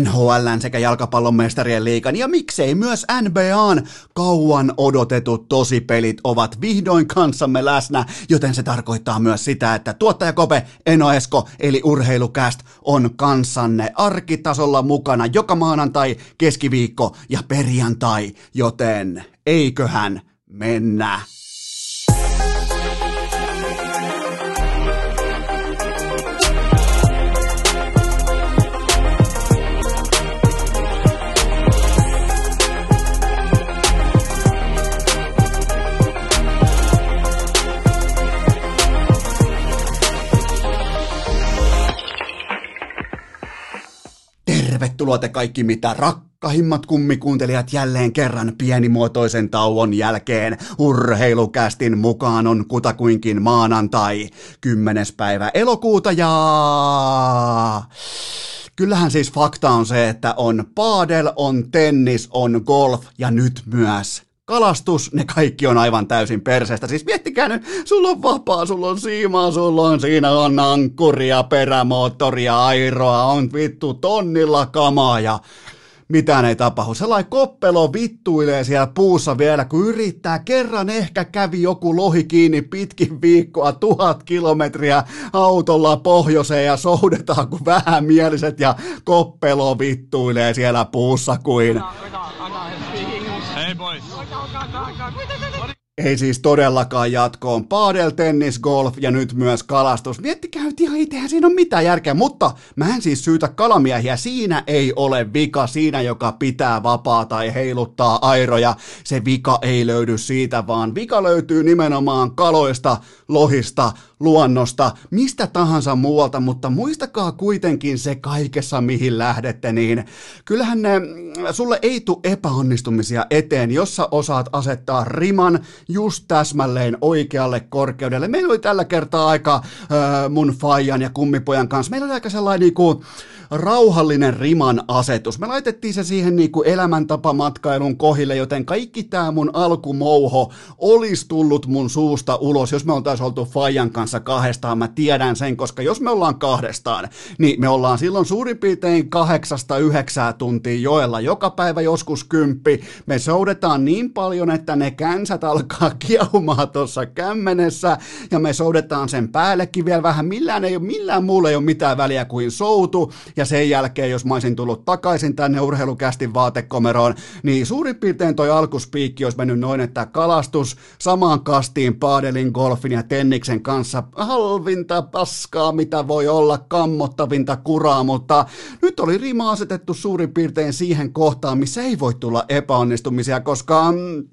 NHLn sekä jalkapallon mestarien liikan ja miksei myös NBAn kauan odotetut tosipelit ovat vihdoin kanssamme läsnä, joten se tarkoittaa myös sitä, että tuottaja Kope Eno Esko eli Urheilukäst on kanssanne arkitasolla mukana joka maanantai, keskiviikko ja perjantai, joten eiköhän mennä. Tervetuloa te kaikki mitä rakkahimmat kummikuuntelijat jälleen kerran pienimuotoisen tauon jälkeen. Urheilukästin mukaan on kutakuinkin maanantai 10. päivä elokuuta ja... Kyllähän siis fakta on se, että on paadel, on tennis, on golf ja nyt myös kalastus, ne kaikki on aivan täysin perseestä. Siis miettikää nyt, sulla on vapaa, sulla on siimaa, sulla on siinä on ankkuria, perämoottoria, airoa, on vittu tonnilla kamaa ja mitään ei tapahdu. Sellainen koppelo vittuilee siellä puussa vielä, kun yrittää. Kerran ehkä kävi joku lohi kiinni pitkin viikkoa, tuhat kilometriä autolla pohjoiseen ja soudetaan kuin vähän mieliset ja koppelo vittuilee siellä puussa kuin... Hey boys. Ei siis todellakaan jatkoon. Paadel, tennis, golf ja nyt myös kalastus. Miettikää nyt ihan itsehän siinä on mitään järkeä, mutta mä en siis syytä kalamiehiä. Siinä ei ole vika, siinä joka pitää vapaa tai heiluttaa airoja. Se vika ei löydy siitä, vaan vika löytyy nimenomaan kaloista, lohista, luonnosta, mistä tahansa muualta, mutta muistakaa kuitenkin se kaikessa, mihin lähdette, niin kyllähän ne, sulle ei tule epäonnistumisia eteen, jos sä osaat asettaa riman just täsmälleen oikealle korkeudelle. Meillä oli tällä kertaa aika äh, mun faijan ja kummipojan kanssa, meillä oli aika sellainen niinku, rauhallinen riman asetus. Me laitettiin se siihen niin kuin elämäntapamatkailun kohille, joten kaikki tämä mun alkumouho olisi tullut mun suusta ulos, jos me oltaisiin oltu Fajan kanssa kahdestaan. Mä tiedän sen, koska jos me ollaan kahdestaan, niin me ollaan silloin suurin piirtein kahdeksasta yhdeksää tuntia joella joka päivä joskus kymppi. Me soudetaan niin paljon, että ne känsät alkaa kiehumaan tuossa kämmenessä ja me soudetaan sen päällekin vielä vähän. Millään ei ole, millään muulla ei ole mitään väliä kuin soutu ja sen jälkeen, jos mä olisin tullut takaisin tänne urheilukästin vaatekomeroon, niin suurin piirtein toi alkuspiikki olisi mennyt noin, että kalastus samaan kastiin paadelin, golfin ja tenniksen kanssa. Halvinta paskaa, mitä voi olla, kammottavinta kuraa, mutta nyt oli rima asetettu suurin piirtein siihen kohtaan, missä ei voi tulla epäonnistumisia, koska mm,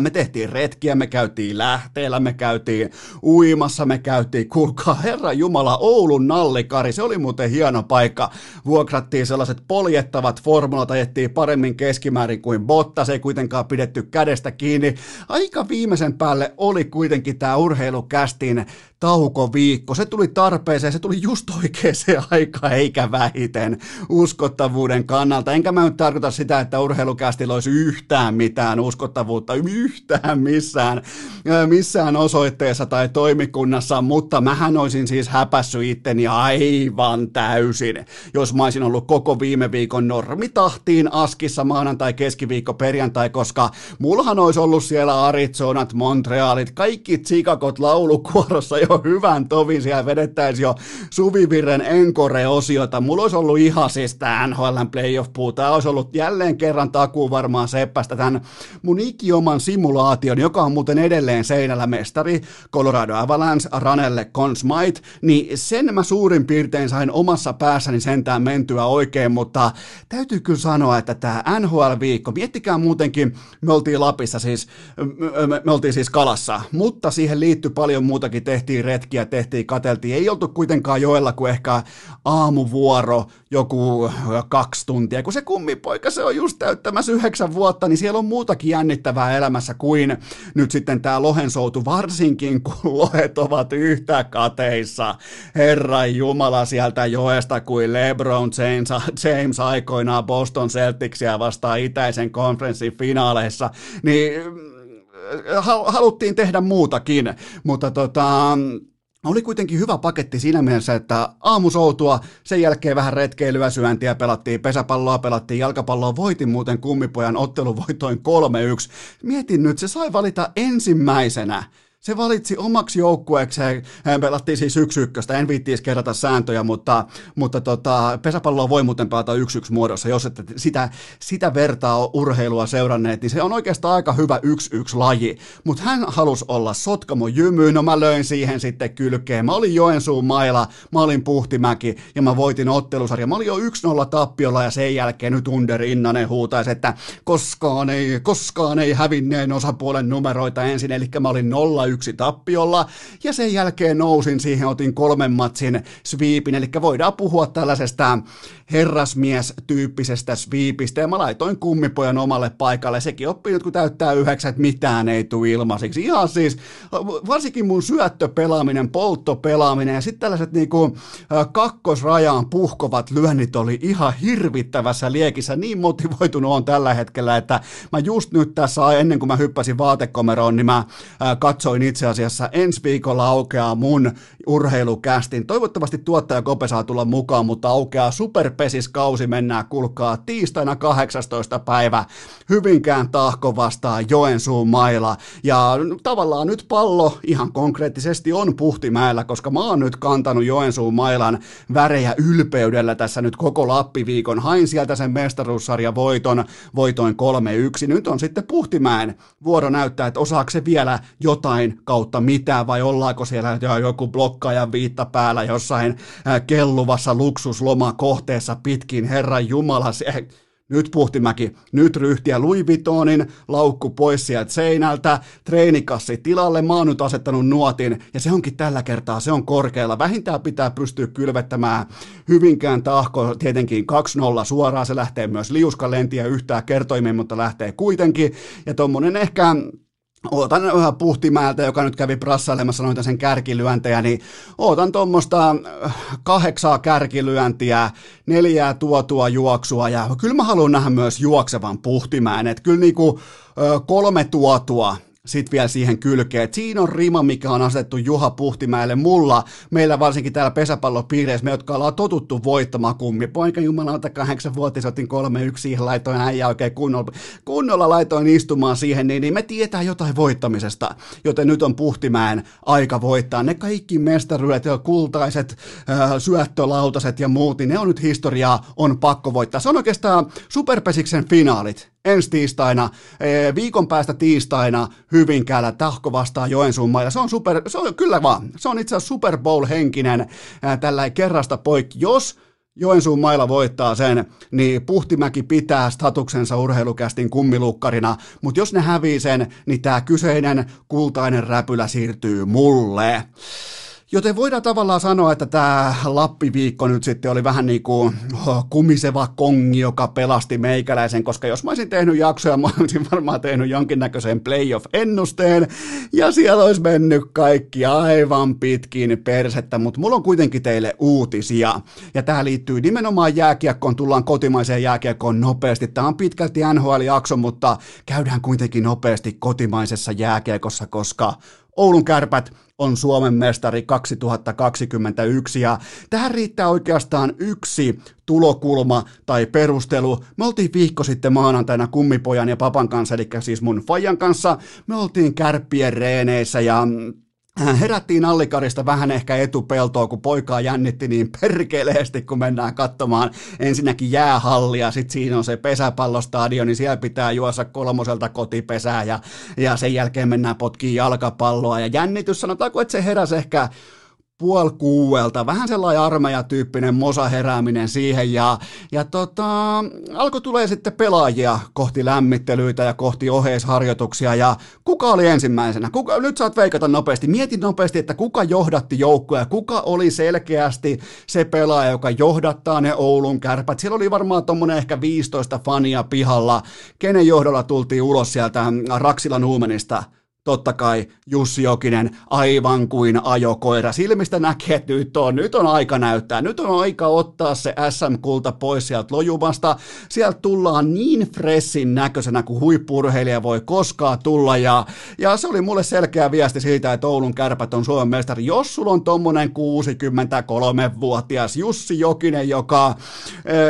me tehtiin retkiä, me käytiin lähteellä, me käytiin uimassa, me käytiin, kuulkaa herra Jumala, Oulun nallikari, se oli muuten hieno paikka. Vuokrattiin sellaiset poljettavat formulat, ajettiin paremmin keskimäärin kuin botta, se ei kuitenkaan pidetty kädestä kiinni. Aika viimeisen päälle oli kuitenkin tämä urheilukästin taukoviikko. Se tuli tarpeeseen, se tuli just oikeaan aikaan, eikä vähiten uskottavuuden kannalta. Enkä mä nyt tarkoita sitä, että urheilukästillä olisi yhtään mitään uskottavuutta, yhtään missään, missään osoitteessa tai toimikunnassa, mutta mähän olisin siis häpässyt itteni aivan täysin, jos mä olisin ollut koko viime viikon normitahtiin askissa maanantai, keskiviikko, perjantai, koska mullahan olisi ollut siellä Arizonat, Montrealit, kaikki Chicagot laulukuorossa jo jo hyvän tovin, siellä vedettäisiin jo Suvivirren Encore-osiota. Mulla olisi ollut ihan siis tämä NHLn playoff-puu. Tämä olisi ollut jälleen kerran takuu varmaan Seppästä tämän mun ikioman simulaation, joka on muuten edelleen seinällä mestari Colorado Avalanche, Ranelle Conn Smythe, niin sen mä suurin piirtein sain omassa päässäni sentään mentyä oikein, mutta täytyy kyllä sanoa, että tämä NHL-viikko, miettikää muutenkin, me oltiin Lapissa siis, me, me oltiin siis Kalassa, mutta siihen liittyy paljon muutakin, tehtiin tehtiin retkiä, tehtiin, kateltiin. Ei oltu kuitenkaan joella kuin ehkä aamuvuoro, joku kaksi tuntia. Kun se kummipoika, se on just täyttämässä yhdeksän vuotta, niin siellä on muutakin jännittävää elämässä kuin nyt sitten tämä lohensoutu, varsinkin kun lohet ovat yhtä kateissa. Herra Jumala sieltä joesta kuin LeBron James, James aikoinaan Boston Celticsia vastaan itäisen konferenssin finaaleissa, niin haluttiin tehdä muutakin, mutta tota, oli kuitenkin hyvä paketti siinä mielessä, että aamusoutua, sen jälkeen vähän retkeilyä, syöntiä, pelattiin pesäpalloa, pelattiin jalkapalloa, voitin muuten kummipojan otteluvoitoin 3-1. Mietin nyt, se sai valita ensimmäisenä se valitsi omaksi joukkueekseen, pelattiin siis yksi ykköstä, en viittiisi kerrata sääntöjä, mutta, mutta tota, pesäpalloa voi muuten pelata yksi yksi muodossa, jos ette sitä, sitä vertaa urheilua seuranneet, niin se on oikeastaan aika hyvä yksi yksi laji, mutta hän halusi olla Sotkamo jymy, no mä löin siihen sitten kylkeen, mä olin Joensuun maila, mä olin Puhtimäki ja mä voitin ottelusarja, mä olin jo 1-0 tappiolla ja sen jälkeen nyt Under Innanen huutaisi, että koskaan ei, koskaan ei hävinneen osapuolen numeroita ensin, eli mä olin 0 yksi tappiolla, ja sen jälkeen nousin siihen, otin kolmen matsin sweepin, eli voidaan puhua tällaisesta herrasmies-tyyppisestä sweepistä, ja mä laitoin kummipojan omalle paikalle, sekin oppii nyt kun täyttää yhdeksän, että mitään ei tule ilmaisiksi, ihan siis, varsinkin mun syöttöpelaaminen, polttopelaaminen, ja sitten tällaiset niinku kakkosrajaan puhkovat lyönnit oli ihan hirvittävässä liekissä, niin motivoitunut on tällä hetkellä, että mä just nyt tässä, ennen kuin mä hyppäsin vaatekomeroon, niin mä katsoin katsoin itse asiassa ensi viikolla aukeaa mun urheilukästin. Toivottavasti tuottaja Kope saa tulla mukaan, mutta aukeaa superpesiskausi mennään kulkaa tiistaina 18. päivä Hyvinkään tahko vastaan Joensuun mailla. Ja tavallaan nyt pallo ihan konkreettisesti on Puhtimäellä, koska mä oon nyt kantanut Joensuun mailan värejä ylpeydellä tässä nyt koko Lappiviikon. Hain sieltä sen mestaruussarja voiton, voitoin 3-1. Nyt on sitten Puhtimäen vuoro näyttää, että osaako se vielä jotain jotain kautta mitään, vai ollaanko siellä joku blokkaajan viitta päällä jossain kelluvassa luksuslomakohteessa pitkin Herran Jumala, se, nyt Puhtimäki, nyt ryhtiä Louis Vuittonin laukku pois sieltä seinältä, treenikassi tilalle, mä oon nyt asettanut nuotin, ja se onkin tällä kertaa, se on korkealla. Vähintään pitää pystyä kylvettämään hyvinkään tahko, tietenkin 2-0 suoraan, se lähtee myös liuskalentiä yhtään kertoimeen, mutta lähtee kuitenkin, ja tommonen ehkä Ootan Puhtimäeltä, joka nyt kävi prassailemassa noita sen kärkilyöntejä, niin ootan tuommoista äh, kahdeksaa kärkilyöntiä, neljää tuotua juoksua ja kyllä mä haluan nähdä myös juoksevan Puhtimään, että kyllä niinku kolme tuotua sitten vielä siihen kylkeen. Et siinä on rima, mikä on asetettu Juha Puhtimäelle. Mulla, meillä varsinkin täällä pesäpallopiireissä, me jotka ollaan totuttu voittamaan kummi. Poika jumalauta kahdeksan vuotta, otin kolme yksi siihen, laitoin äijä oikein kunnolla, kunnolla laitoin istumaan siihen, niin, niin me tietää jotain voittamisesta. Joten nyt on Puhtimäen aika voittaa. Ne kaikki mestaruudet ja kultaiset äh, syöttölautaset ja muut, niin ne on nyt historiaa, on pakko voittaa. Se on oikeastaan Superpesiksen finaalit ensi tiistaina, viikon päästä tiistaina Hyvinkäällä Tahko vastaa Joensuun mailla. Se on, super, se on kyllä vaan, se on itse asiassa Super Bowl-henkinen tällä kerrasta poikki. Jos Joensuun mailla voittaa sen, niin Puhtimäki pitää statuksensa urheilukästin kummilukkarina, mutta jos ne hävii sen, niin tämä kyseinen kultainen räpylä siirtyy mulle. Joten voidaan tavallaan sanoa, että tämä Lappi-viikko nyt sitten oli vähän niin kuin kumiseva kongi, joka pelasti meikäläisen, koska jos mä olisin tehnyt jaksoja, mä olisin varmaan tehnyt jonkinnäköisen playoff-ennusteen, ja siellä olisi mennyt kaikki aivan pitkin persettä, mutta mulla on kuitenkin teille uutisia, ja tämä liittyy nimenomaan jääkiekkoon, tullaan kotimaiseen jääkiekkoon nopeasti. Tämä on pitkälti NHL-jakso, mutta käydään kuitenkin nopeasti kotimaisessa jääkiekossa, koska Oulun kärpät on Suomen mestari 2021 ja tähän riittää oikeastaan yksi tulokulma tai perustelu. Me oltiin viikko sitten maanantaina kummipojan ja papan kanssa, eli siis mun fajan kanssa. Me oltiin kärppien reeneissä ja herättiin Allikarista vähän ehkä etupeltoa, kun poikaa jännitti niin perkeleesti, kun mennään katsomaan ensinnäkin jäähallia, sitten siinä on se pesäpallostadion, niin siellä pitää juossa kolmoselta kotipesää ja, ja sen jälkeen mennään potkiin jalkapalloa. Ja jännitys, sanotaanko, että se heräsi ehkä puoli kuuelta, vähän sellainen armeijatyyppinen mosa herääminen siihen ja, ja tota, alkoi tulee sitten pelaajia kohti lämmittelyitä ja kohti oheisharjoituksia ja kuka oli ensimmäisenä? Kuka, nyt saat veikata nopeasti, mietin nopeasti, että kuka johdatti joukkoja, kuka oli selkeästi se pelaaja, joka johdattaa ne Oulun kärpät. Siellä oli varmaan tuommoinen ehkä 15 fania pihalla, kenen johdolla tultiin ulos sieltä Raksilan Uumenista – totta kai Jussi Jokinen aivan kuin ajokoira. Silmistä näkee, että nyt on, nyt on aika näyttää, nyt on aika ottaa se SM-kulta pois sieltä lojumasta. Sieltä tullaan niin freshin näköisenä kuin huippurheilija voi koskaan tulla ja, ja se oli mulle selkeä viesti siitä, että Oulun kärpät on Suomen mestari. Jos sulla on tommonen 63-vuotias Jussi Jokinen, joka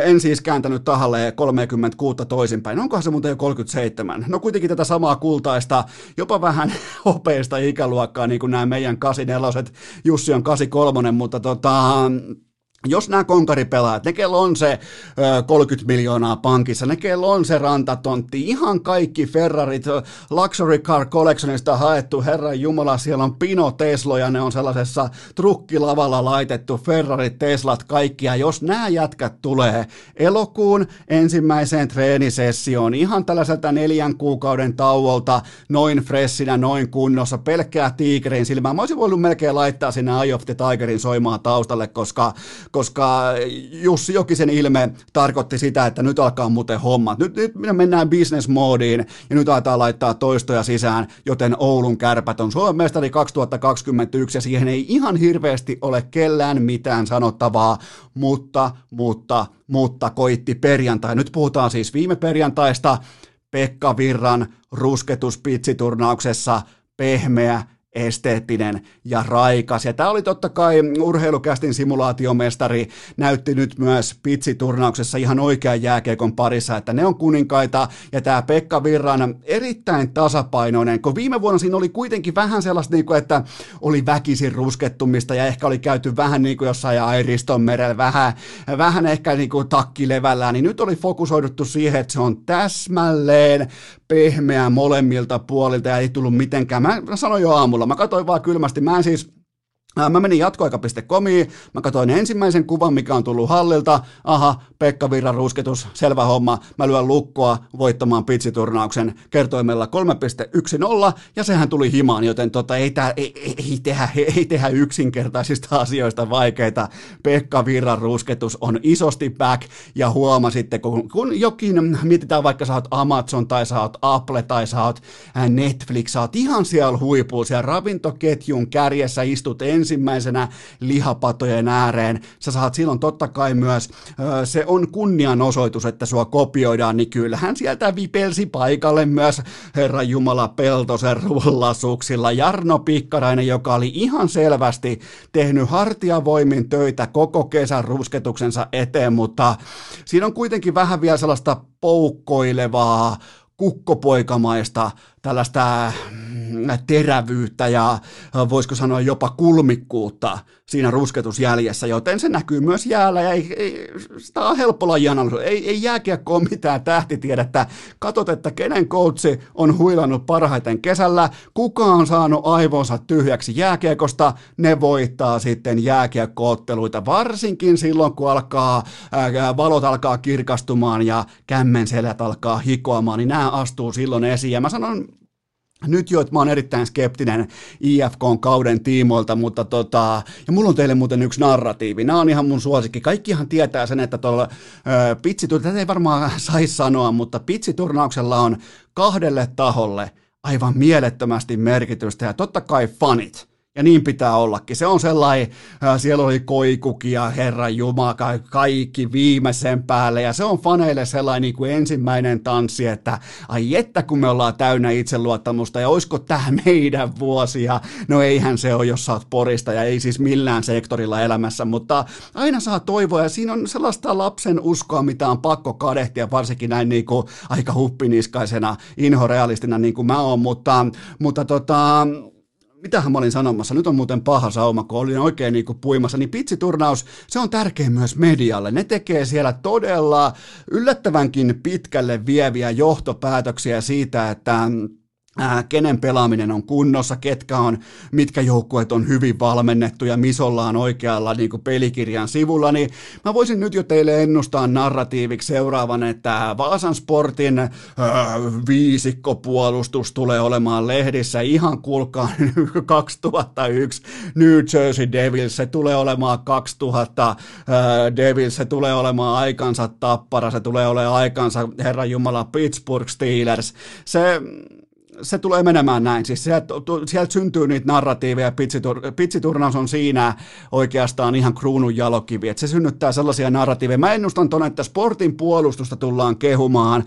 en siis kääntänyt tahalle 36 toisinpäin, onkohan se muuten jo 37? No kuitenkin tätä samaa kultaista, jopa vähän vähän hopeista ikäluokkaa, niin kuin nämä meidän 84 Jussi on 83, mutta tota, jos nämä konkaripelaajat, ne kello on se ö, 30 miljoonaa pankissa, ne kello on se rantatontti, ihan kaikki Ferrarit, Luxury Car Collectionista haettu, herran jumala, siellä on Pino Tesloja, ne on sellaisessa trukkilavalla laitettu, Ferrarit, Teslat, kaikkia. Jos nämä jätkät tulee elokuun ensimmäiseen treenisessioon, ihan tällaiselta neljän kuukauden tauolta, noin freshinä, noin kunnossa, pelkkää tiikerin silmää, mä olisin voinut melkein laittaa sinne Eye of the Tigerin soimaan taustalle, koska koska Jussi Jokisen ilme tarkoitti sitä, että nyt alkaa muuten hommat. Nyt, nyt me mennään business moodiin ja nyt aletaan laittaa toistoja sisään, joten Oulun kärpät on Suomen mestari 2021 ja siihen ei ihan hirveästi ole kellään mitään sanottavaa, mutta, mutta, mutta koitti perjantai. Nyt puhutaan siis viime perjantaista Pekka Virran rusketuspitsiturnauksessa pehmeä esteettinen ja raikas. Ja tämä oli totta kai urheilukästin simulaatiomestari, näytti nyt myös pitsiturnauksessa ihan oikean jääkeikon parissa, että ne on kuninkaita, ja tämä Pekka Virran erittäin tasapainoinen, kun viime vuonna siinä oli kuitenkin vähän sellaista, niin kuin, että oli väkisin ruskettumista, ja ehkä oli käyty vähän niin kuin jossain Airiston merellä, vähän, vähän ehkä niin kuin takkilevällä, niin nyt oli fokusoiduttu siihen, että se on täsmälleen pehmeä molemmilta puolilta, ja ei tullut mitenkään, mä sanoin jo aamulla, Mä katsoin vaan kylmästi, mä en siis Mä menin jatkoaika.comiin, mä katsoin ensimmäisen kuvan, mikä on tullut hallilta. Aha, Pekka Virran rusketus, selvä homma. Mä lyön lukkoa voittamaan pitsiturnauksen kertoimella 3.10, ja sehän tuli himaan, joten tota, ei, tää, ei, ei, ei, tehdä, ei tehdä yksinkertaisista asioista vaikeita. Pekka Virran rusketus on isosti back, ja huomasitte, kun, kun jokin, mietitään vaikka sä oot Amazon, tai sä oot Apple, tai sä oot Netflix, sä oot ihan siellä huipulla, siellä ravintoketjun kärjessä istut ensin ensimmäisenä lihapatojen ääreen. Sä saat silloin totta kai myös, se on kunnianosoitus, että sua kopioidaan, niin kyllähän sieltä vipelsi paikalle myös Herra Jumala Peltosen rullasuksilla. Jarno Pikkarainen, joka oli ihan selvästi tehnyt hartiavoimin töitä koko kesän rusketuksensa eteen, mutta siinä on kuitenkin vähän vielä sellaista poukkoilevaa, kukkopoikamaista tällaista mm, terävyyttä ja voisiko sanoa jopa kulmikkuutta siinä rusketusjäljessä, joten se näkyy myös jäällä ja ei, ei, sitä on helppo laji Ei, ei jääkiekko ole mitään tähtitiedettä. Katot, että kenen coachi on huilannut parhaiten kesällä, kuka on saanut aivonsa tyhjäksi jääkiekosta, ne voittaa sitten jääkiekkootteluita, varsinkin silloin, kun alkaa, ää, valot alkaa kirkastumaan ja kämmenselät alkaa hikoamaan, niin nämä astuu silloin esiin. Ja mä sanon nyt jo, että mä oon erittäin skeptinen IFK-kauden tiimoilta, mutta tota, ja mulla on teille muuten yksi narratiivi, nämä on ihan mun suosikki, kaikkihan tietää sen, että tuolla pitsiturnauksella, tätä ei varmaan saisi sanoa, mutta pitsiturnauksella on kahdelle taholle aivan mielettömästi merkitystä, ja totta kai fanit, ja niin pitää ollakin. Se on sellainen, siellä oli koikukia, Herran Jumala, kaikki viimeisen päälle. Ja se on faneille sellainen niin kuin ensimmäinen tanssi, että ai että kun me ollaan täynnä itseluottamusta ja olisiko tämä meidän vuosia. No eihän se ole, jos sä oot porista ja ei siis millään sektorilla elämässä, mutta aina saa toivoa ja siinä on sellaista lapsen uskoa, mitä on pakko kadehtia, varsinkin näin niin kuin aika huppiniskaisena inhorealistina niin kuin mä oon, mutta, mutta tota, mitähän mä olin sanomassa, nyt on muuten paha sauma, kun olin oikein niin kuin puimassa, niin pitsiturnaus, se on tärkeä myös medialle. Ne tekee siellä todella yllättävänkin pitkälle vieviä johtopäätöksiä siitä, että ää, kenen pelaaminen on kunnossa, ketkä on, mitkä joukkueet on hyvin valmennettu ja misolla on oikealla niin kuin pelikirjan sivulla, niin mä voisin nyt jo teille ennustaa narratiiviksi seuraavan, että Vaasan Sportin ää, viisikkopuolustus tulee olemaan lehdissä ihan kuulkaa 2001 New Jersey Devils, se tulee olemaan 2000 ää, Devils, se tulee olemaan aikansa tappara, se tulee olemaan aikansa Herran Jumala Pittsburgh Steelers, se se tulee menemään näin. Siis sieltä, sieltä syntyy niitä narratiiveja, pitsitur, pitsiturnaus on siinä oikeastaan ihan kruunun jalokivi, että se synnyttää sellaisia narratiiveja. Mä ennustan tuonne, että sportin puolustusta tullaan kehumaan.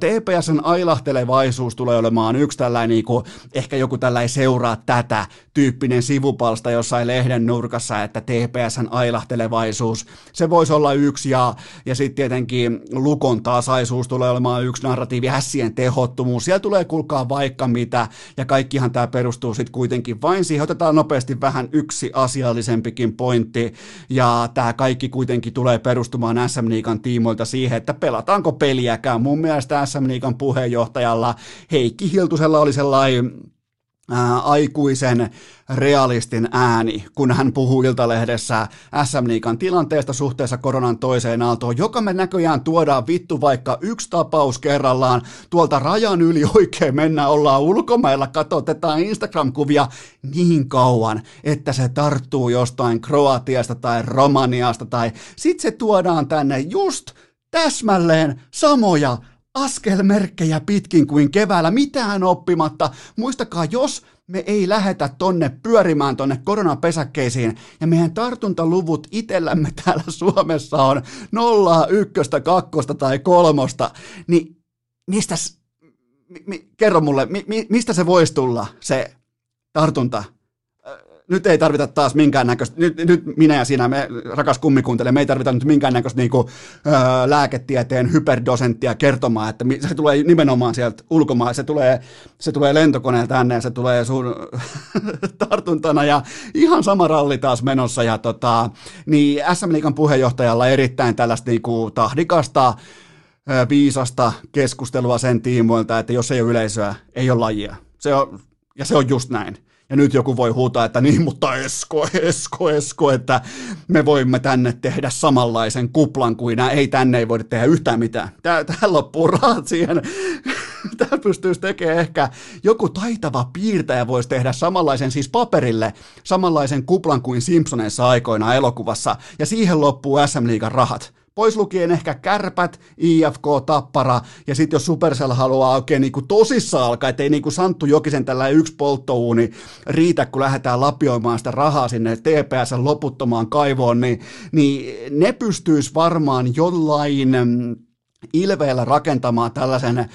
TPSn ailahtelevaisuus tulee olemaan yksi tällainen, niin kuin, ehkä joku tällainen seuraa tätä tyyppinen sivupalsta jossain lehden nurkassa, että TPSn ailahtelevaisuus, se voisi olla yksi, ja, ja sitten tietenkin Lukon tasaisuus tulee olemaan yksi narratiivi, hässien tehottomuus, siellä tulee kulkaa vaikka mitä, ja kaikkihan tämä perustuu sitten kuitenkin vain siihen, otetaan nopeasti vähän yksi asiallisempikin pointti, ja tämä kaikki kuitenkin tulee perustumaan SM Liikan tiimoilta siihen, että pelataanko peliäkään. Mun mielestä SM Liikan puheenjohtajalla Heikki Hiltusella oli sellainen aikuisen realistin ääni, kun hän puhuu Iltalehdessä SM Liikan tilanteesta suhteessa koronan toiseen aaltoon, joka me näköjään tuodaan vittu vaikka yksi tapaus kerrallaan tuolta rajan yli. Oikein mennään, ollaan ulkomailla, katsotetaan Instagram-kuvia niin kauan, että se tarttuu jostain Kroatiasta tai Romaniasta tai sit se tuodaan tänne just täsmälleen samoja askelmerkkejä pitkin kuin keväällä, mitään oppimatta. Muistakaa, jos me ei lähetä tonne pyörimään tonne koronapesäkkeisiin ja meidän tartuntaluvut itsellämme täällä Suomessa on nollaa, ykköstä, kakkosta tai kolmosta, niin mistä, mi, mi, kerro mulle, mi, mi, mistä se voisi tulla se tartunta? Nyt ei tarvita taas minkäännäköistä, nyt, nyt minä ja sinä, me rakas kummikuuntele, me ei tarvita nyt minkäännäköistä niinku, öö, lääketieteen hyperdosenttia kertomaan, että se tulee nimenomaan sieltä ulkomaan, se tulee, se tulee lentokoneen tänne ja se tulee sun tartuntana ja ihan sama ralli taas menossa ja tota, niin SM Liikan puheenjohtajalla erittäin tällaista niinku tahdikasta, viisasta keskustelua sen tiimoilta, että jos ei ole yleisöä, ei ole lajia. Se on, ja se on just näin. Ja nyt joku voi huutaa, että niin, mutta Esko, Esko, Esko, että me voimme tänne tehdä samanlaisen kuplan kuin nämä. Ei tänne ei voida tehdä yhtään mitään. Tää, tää loppuu rahat siihen. Tää pystyisi tekemään ehkä joku taitava piirtäjä voisi tehdä samanlaisen, siis paperille, samanlaisen kuplan kuin Simpsoneissa aikoina elokuvassa. Ja siihen loppuu SM Liigan rahat pois lukien ehkä kärpät, IFK, Tappara, ja sitten jos Supercell haluaa oikein niinku tosissaan alkaa, ettei niinku Santtu Jokisen tällä yksi polttouuni riitä, kun lähdetään lapioimaan sitä rahaa sinne TPS loputtomaan kaivoon, niin, niin ne pystyisi varmaan jollain mm, ilveellä rakentamaan tällaisen ö,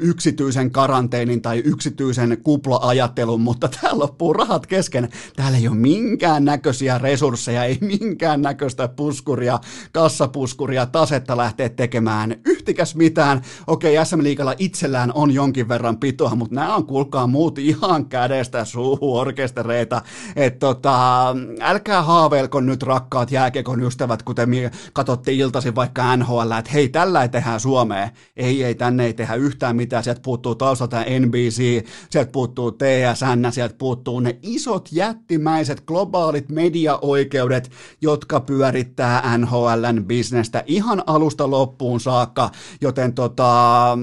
yksityisen karanteenin tai yksityisen kupla-ajattelun, mutta täällä loppuu rahat kesken. Täällä ei ole minkään näköisiä resursseja, ei minkään näköistä puskuria, kassapuskuria, tasetta lähteä tekemään yhtikäs mitään. Okei, SM Liigalla itsellään on jonkin verran pitoa, mutta nämä on kuulkaa muut ihan kädestä suuhun orkestereita. Että tota, älkää haaveilko nyt rakkaat jääkekon ystävät, kuten katsotte iltaisin vaikka NHL, että hei, hei, tällä ei tehdä Suomeen. Ei, ei, tänne ei tehdä yhtään mitään. Sieltä puuttuu taustalta NBC, sieltä puuttuu TSN, sieltä puuttuu ne isot jättimäiset globaalit mediaoikeudet, jotka pyörittää NHLn bisnestä ihan alusta loppuun saakka, joten tota,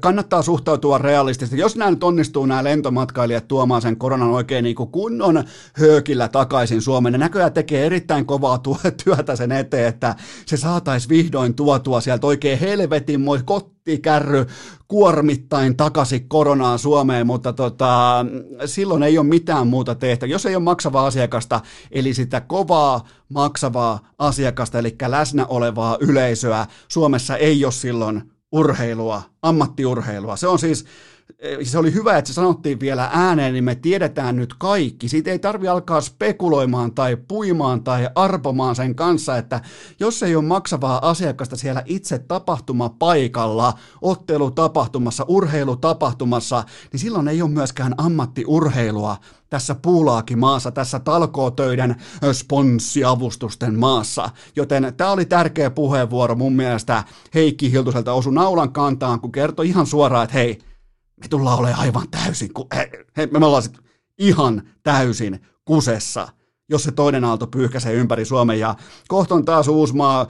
kannattaa suhtautua realistisesti. Jos nämä nyt onnistuu nämä lentomatkailijat tuomaan sen koronan oikein niin kuin kunnon höökillä takaisin Suomeen, ne näköjään tekee erittäin kovaa työtä sen eteen, että se saataisiin vihdoin tuotua sieltä oikein helvetin moi kottikärry kuormittain takaisin koronaan Suomeen, mutta tota, silloin ei ole mitään muuta tehtä. Jos ei ole maksavaa asiakasta, eli sitä kovaa maksavaa asiakasta, eli läsnä olevaa yleisöä, Suomessa ei ole silloin urheilua, ammattiurheilua. Se on siis, se oli hyvä, että se sanottiin vielä ääneen, niin me tiedetään nyt kaikki. Siitä ei tarvi alkaa spekuloimaan tai puimaan tai arpomaan sen kanssa, että jos ei ole maksavaa asiakasta siellä itse tapahtumapaikalla, ottelutapahtumassa, urheilutapahtumassa, niin silloin ei ole myöskään ammattiurheilua tässä puulaakin maassa, tässä talkootöiden sponssiavustusten maassa. Joten tämä oli tärkeä puheenvuoro mun mielestä Heikki Hiltuselta osu naulan kantaan, kun kertoi ihan suoraan, että hei, me tullaan olemaan aivan täysin, ku, he, he, me ollaan sit ihan täysin kusessa, jos se toinen aalto pyyhkäisee ympäri Suomen ja kohton taas Uusmaa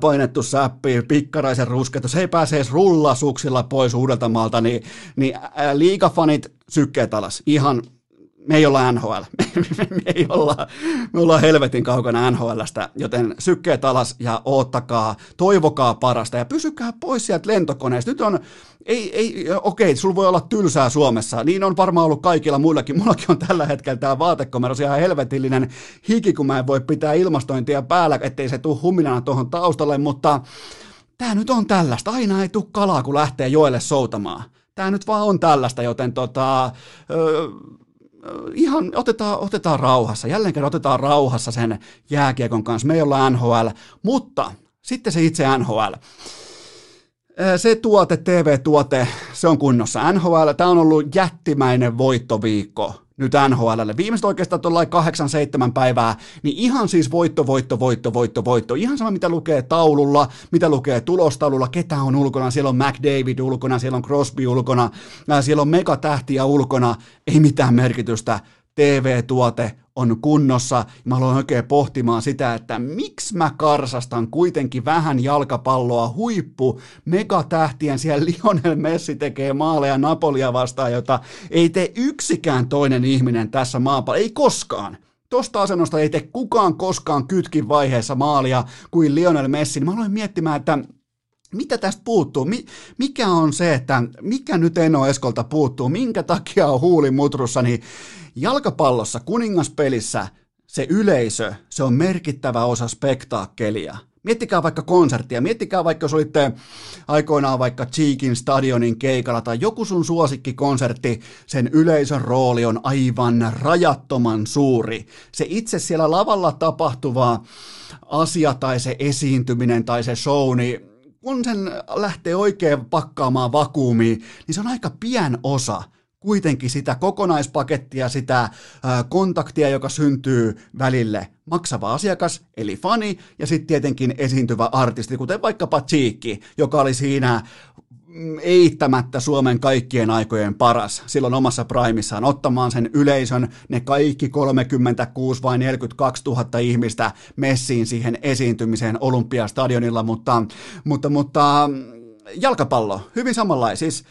painettu säppi, pikkaraisen rusketus, ei pääse edes rullasuksilla pois Uudeltamaalta, niin, niin liikafanit sykkeet alas. Ihan me ei olla NHL, me ei olla, me ollaan helvetin kaukana NHLstä, joten sykkeet alas ja oottakaa, toivokaa parasta ja pysykää pois sieltä lentokoneesta. Nyt on, ei, ei, okei, sulla voi olla tylsää Suomessa, niin on varmaan ollut kaikilla muillakin. Mullakin on tällä hetkellä tämä vaatekomero ihan helvetillinen hiki, kun mä en voi pitää ilmastointia päällä, ettei se tule huminana tuohon taustalle, mutta tämä nyt on tällaista. Aina ei tule kalaa, kun lähtee joelle soutamaan. Tämä nyt vaan on tällaista, joten tota, öö, ihan otetaan, otetaan rauhassa, jälleen kerran otetaan rauhassa sen jääkiekon kanssa. Me ei olla NHL, mutta sitten se itse NHL. Se tuote, TV-tuote, se on kunnossa. NHL, tämä on ollut jättimäinen voittoviikko nyt NHLlle. Viimeiset oikeastaan tuolla 8-7 päivää, niin ihan siis voitto, voitto, voitto, voitto, voitto. Ihan sama, mitä lukee taululla, mitä lukee tulostaululla, ketä on ulkona. Siellä on McDavid ulkona, siellä on Crosby ulkona, siellä on megatähtiä ulkona. Ei mitään merkitystä. TV-tuote on kunnossa. Mä aloin oikein pohtimaan sitä, että miksi mä karsastan kuitenkin vähän jalkapalloa huippu megatähtien. Siellä Lionel Messi tekee maaleja Napolia vastaan, jota ei tee yksikään toinen ihminen tässä maapallossa. Ei koskaan. Tosta asennosta ei tee kukaan koskaan kytkin vaiheessa maalia kuin Lionel Messi. Mä aloin miettimään, että mitä tästä puuttuu? mikä on se, että mikä nyt Eno Eskolta puuttuu? Minkä takia on huuli mutrussa? Niin jalkapallossa, kuningaspelissä, se yleisö, se on merkittävä osa spektaakkelia. Miettikää vaikka konserttia, miettikää vaikka jos olitte aikoinaan vaikka Cheekin stadionin keikalla tai joku sun suosikkikonsertti, sen yleisön rooli on aivan rajattoman suuri. Se itse siellä lavalla tapahtuva asia tai se esiintyminen tai se show, niin kun sen lähtee oikein pakkaamaan vakuumiin, niin se on aika pien osa kuitenkin sitä kokonaispakettia, sitä kontaktia, joka syntyy välille maksava asiakas, eli fani, ja sitten tietenkin esiintyvä artisti, kuten vaikkapa Cheekki, joka oli siinä mm, eittämättä Suomen kaikkien aikojen paras silloin omassa primissaan, ottamaan sen yleisön, ne kaikki 36 vai 42 000 ihmistä messiin siihen esiintymiseen Olympiastadionilla, mutta, mutta, mutta jalkapallo, hyvin samanlainen, siis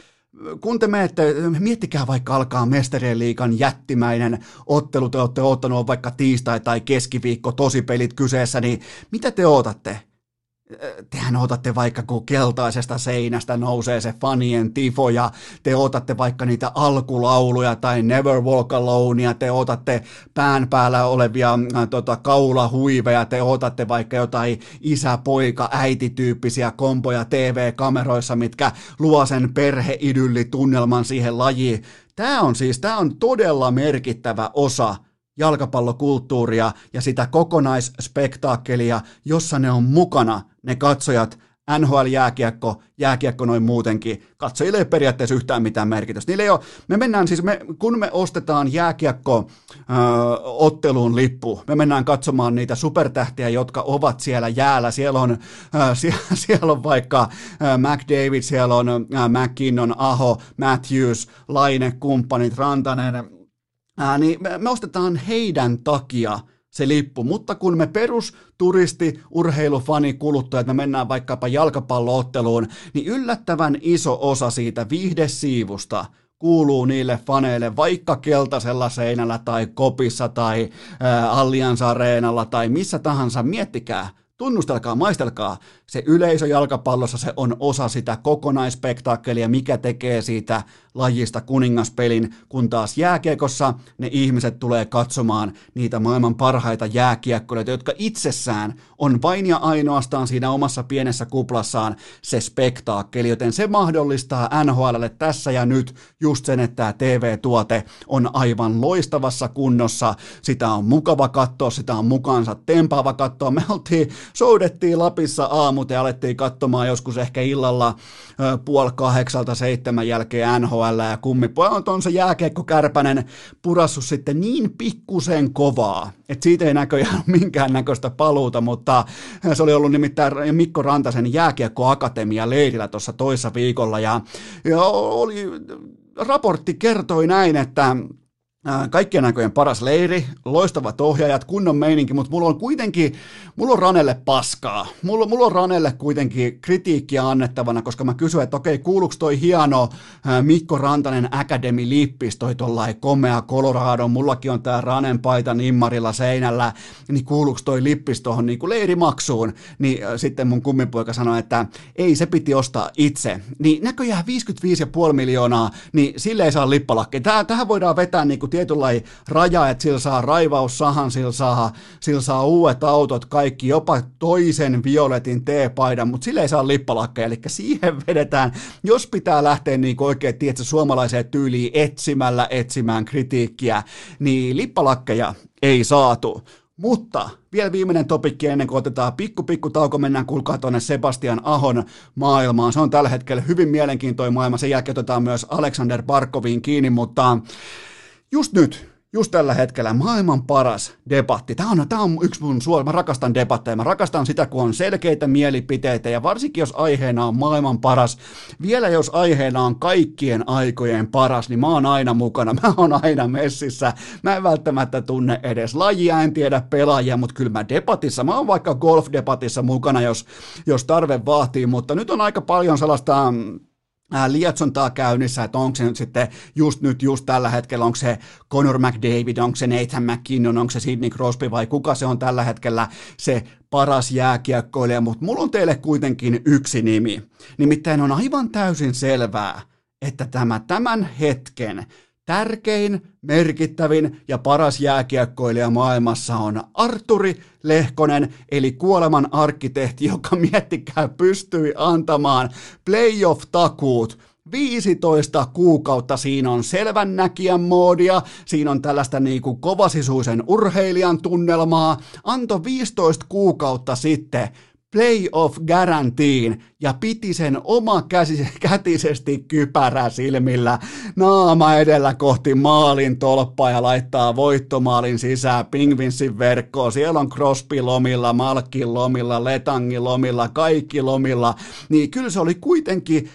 kun te menette, miettikää vaikka alkaa Mestarien liikan jättimäinen ottelu, te olette ottanut vaikka tiistai tai keskiviikko tosipelit kyseessä, niin mitä te odotatte? Tehän otatte vaikka kun keltaisesta seinästä nousee se fanien tifo ja te otatte vaikka niitä alkulauluja tai Never Walk Alone ja te otatte pään päällä olevia äh, tota, kaulahuiveja, te otatte vaikka jotain isä, poika, äiti tyyppisiä kompoja TV-kameroissa, mitkä luo sen perheidylli-tunnelman siihen lajiin. Tämä on siis, tämä on todella merkittävä osa jalkapallokulttuuria ja sitä kokonaisspektaakkelia, jossa ne on mukana, ne katsojat, NHL-jääkiekko, jääkiekko noin muutenkin, katsojille ei periaatteessa yhtään mitään merkitystä. Niille ei ole, me mennään siis, me, kun me ostetaan jääkiekko ö, otteluun lippu, me mennään katsomaan niitä supertähtiä, jotka ovat siellä jäällä. Siellä on, ö, siellä, siellä on vaikka ö, McDavid, siellä on ö, McKinnon, Aho, Matthews, Laine, kumppanit, Rantanen, ää, niin me, me ostetaan heidän takia se lippu, mutta kun me perus turisti, urheilufani, kuluttajat, me mennään vaikkapa jalkapallootteluun, niin yllättävän iso osa siitä viihdesiivusta kuuluu niille faneille vaikka keltaisella seinällä tai kopissa tai ää, Allianz Areenalla tai missä tahansa. Miettikää, tunnustelkaa, maistelkaa, se yleisö jalkapallossa se on osa sitä kokonaisspektaakkelia, mikä tekee siitä lajista kuningaspelin, kun taas jääkiekossa ne ihmiset tulee katsomaan niitä maailman parhaita jääkiekkoilijoita, jotka itsessään on vain ja ainoastaan siinä omassa pienessä kuplassaan se spektaakkeli, joten se mahdollistaa NHLlle tässä ja nyt just sen, että tämä TV-tuote on aivan loistavassa kunnossa, sitä on mukava katsoa, sitä on mukaansa tempaava katsoa, me oltiin, soudettiin Lapissa aamut ja alettiin katsomaan joskus ehkä illalla puoli kahdeksalta seitsemän jälkeen NHL ja kummipojat on se jääkeikko Kärpänen purassu sitten niin pikkusen kovaa, että siitä ei näköjään ole minkäännäköistä paluuta, mutta se oli ollut nimittäin Mikko Rantasen jääkiekkoakatemia leirillä tuossa toissa viikolla. Ja, ja oli, raportti kertoi näin, että kaikkien aikojen paras leiri, loistavat ohjaajat, kunnon meininki, mutta mulla on kuitenkin, mulla on Ranelle paskaa. Mulla, mulla on Ranelle kuitenkin kritiikkiä annettavana, koska mä kysyin, että okei, kuuluuko toi hieno Mikko Rantanen Academy Lippis, toi tollain komea Colorado, mullakin on tää Ranen paita nimmarilla seinällä, niin kuuluuko toi Lippis tohon niin leirimaksuun? Niin sitten mun kummipoika sanoi, että ei, se piti ostaa itse. Niin näköjään 55,5 miljoonaa, niin sille ei saa lippalakki. Tähän voidaan vetää niin tietynlainen raja, että sillä saa raivaussahan, sillä saa, sillä saa uudet autot, kaikki, jopa toisen violetin T-paidan, mutta sillä ei saa lippalakkeja, eli siihen vedetään, jos pitää lähteä niin oikein, tiedätkö, suomalaiseen tyyliin etsimällä etsimään kritiikkiä, niin lippalakkeja ei saatu. Mutta vielä viimeinen topikki ennen kuin otetaan pikku pikku tauko, mennään kuulkaa tuonne Sebastian Ahon maailmaan. Se on tällä hetkellä hyvin mielenkiintoinen maailma. Sen jälkeen otetaan myös Alexander Barkoviin kiinni, mutta just nyt, just tällä hetkellä maailman paras debatti. Tämä on, tämä on yksi mun suora, mä rakastan debatteja, mä rakastan sitä, kun on selkeitä mielipiteitä ja varsinkin jos aiheena on maailman paras, vielä jos aiheena on kaikkien aikojen paras, niin mä oon aina mukana, mä oon aina messissä, mä en välttämättä tunne edes lajia, en tiedä pelaajia, mutta kyllä mä debatissa, mä oon vaikka golf-debatissa mukana, jos, jos tarve vaatii, mutta nyt on aika paljon sellaista lietsontaa käynnissä, että onko se nyt sitten just nyt, just tällä hetkellä, onko se Conor McDavid, onko se Nathan McKinnon, onko se Sidney Crosby vai kuka se on tällä hetkellä se paras jääkiekkoilija, mutta mulla on teille kuitenkin yksi nimi. Nimittäin on aivan täysin selvää, että tämä tämän hetken tärkein, merkittävin ja paras jääkiekkoilija maailmassa on Arturi Lehkonen, eli kuoleman arkkitehti, joka miettikää pystyi antamaan playoff-takuut 15 kuukautta siinä on selvän näkijän moodia, siinä on tällaista niin kovasisuisen urheilijan tunnelmaa, anto 15 kuukautta sitten playoff garantiin ja piti sen oma kätisesti kypärä silmillä naama edellä kohti maalin tolppaa ja laittaa voittomaalin sisään Pingvinsin verkkoon. Siellä on Crosby lomilla, Malkin lomilla, Letangin lomilla, kaikki lomilla. Niin kyllä se oli kuitenkin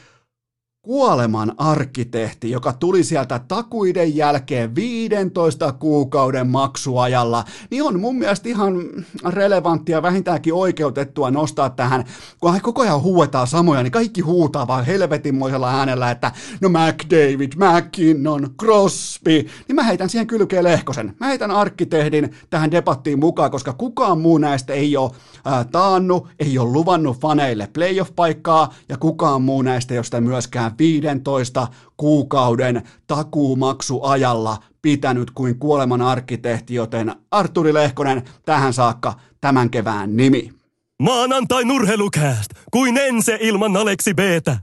kuoleman arkkitehti, joka tuli sieltä takuiden jälkeen 15 kuukauden maksuajalla, niin on mun mielestä ihan relevanttia, vähintäänkin oikeutettua nostaa tähän, kun koko ajan huuetaan samoja, niin kaikki huutaa vaan helvetinmoisella äänellä, että no McDavid, McKinnon, Crosby, niin mä heitän siihen kylkeen Lehkosen. Mä heitän arkkitehdin tähän debattiin mukaan, koska kukaan muu näistä ei ole ää, taannut, ei ole luvannut faneille playoff-paikkaa, ja kukaan muu näistä ei ole sitä myöskään 15 kuukauden takuumaksuajalla pitänyt kuin kuoleman arkkitehti, joten Arturi Lehkonen tähän saakka tämän kevään nimi. Maanantai nurhelukääst, kuin ense ilman Aleksi Btä.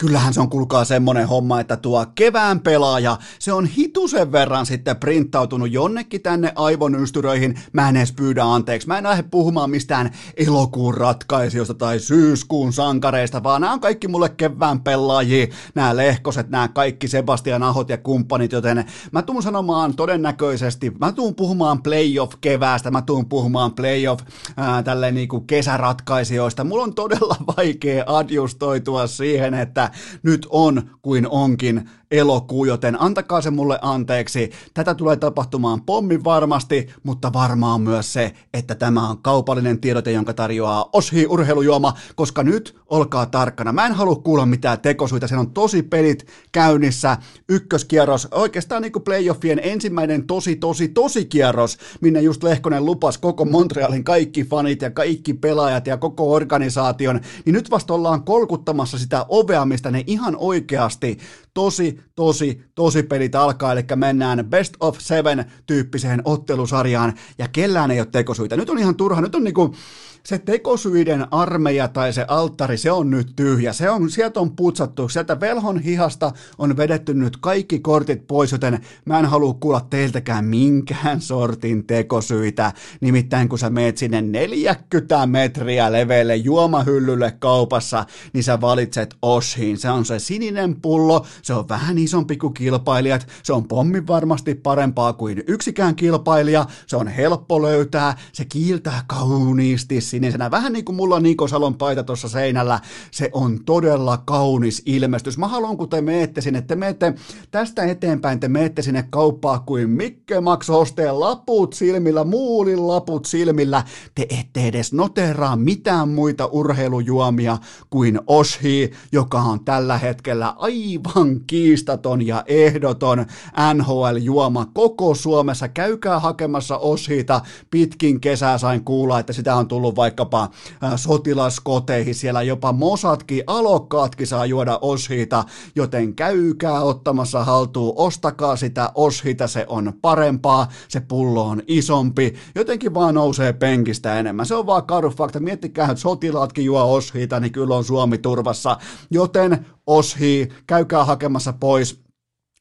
Kyllähän se on kulkaa semmonen homma, että tuo kevään pelaaja, se on hitusen verran sitten printtautunut jonnekin tänne aivonystyröihin. Mä en edes pyydä anteeksi. Mä en lähde puhumaan mistään elokuun ratkaisijoista tai syyskuun sankareista, vaan nämä on kaikki mulle kevään pelaajia. Nämä lehkoset, nämä kaikki Sebastian Ahot ja kumppanit, joten mä tuun sanomaan todennäköisesti, mä tuun puhumaan playoff keväästä, mä tuun puhumaan playoff ää, tälleen niinku kesäratkaisijoista. Mulla on todella vaikea adjustoitua siihen, että nyt on kuin onkin elokuu, joten antakaa se mulle anteeksi. Tätä tulee tapahtumaan pommin varmasti, mutta varmaan myös se, että tämä on kaupallinen tiedote, jonka tarjoaa Oshi urheilujuoma, koska nyt olkaa tarkkana. Mä en halua kuulla mitään tekosuita, sen on tosi pelit käynnissä. Ykköskierros, oikeastaan niin kuin playoffien ensimmäinen tosi, tosi, tosi kierros, minne just Lehkonen lupas koko Montrealin kaikki fanit ja kaikki pelaajat ja koko organisaation, niin nyt vasta ollaan kolkuttamassa sitä ovea, mistä ne ihan oikeasti tosi, tosi, tosi pelit alkaa, eli mennään best of seven tyyppiseen ottelusarjaan, ja kellään ei ole tekosyitä. Nyt on ihan turha, nyt on niinku, se tekosyiden armeija tai se alttari, se on nyt tyhjä. Se on, sieltä on putsattu, sieltä velhon hihasta on vedetty nyt kaikki kortit pois, joten mä en halua kuulla teiltäkään minkään sortin tekosyitä. Nimittäin kun sä meet sinne 40 metriä leveelle juomahyllylle kaupassa, niin sä valitset Oshin. Se on se sininen pullo, se on vähän isompi kuin kilpailijat, se on pommin varmasti parempaa kuin yksikään kilpailija, se on helppo löytää, se kiiltää kauniisti sinisenä. Vähän niin kuin mulla Niko Salon paita tuossa seinällä. Se on todella kaunis ilmestys. Mä haluan, kun te meette sinne, te meette tästä eteenpäin, te meette sinne kauppaa kuin Mikke Max Hosteen laput silmillä, muulin laput silmillä. Te ette edes noteraa mitään muita urheilujuomia kuin Oshi, joka on tällä hetkellä aivan kiistaton ja ehdoton NHL-juoma koko Suomessa. Käykää hakemassa Oshita. Pitkin kesää sain kuulla, että sitä on tullut vaikkapa sotilaskoteihin. Siellä jopa Mosatkin, alokkaatkin saa juoda Oshita, joten käykää ottamassa haltuun. Ostakaa sitä Oshita, se on parempaa. Se pullo on isompi. Jotenkin vaan nousee penkistä enemmän. Se on vaan karu fakta. Miettikää, että sotilaatkin juo Oshita, niin kyllä on Suomi turvassa. Joten Oshi, käykää hakemassa pois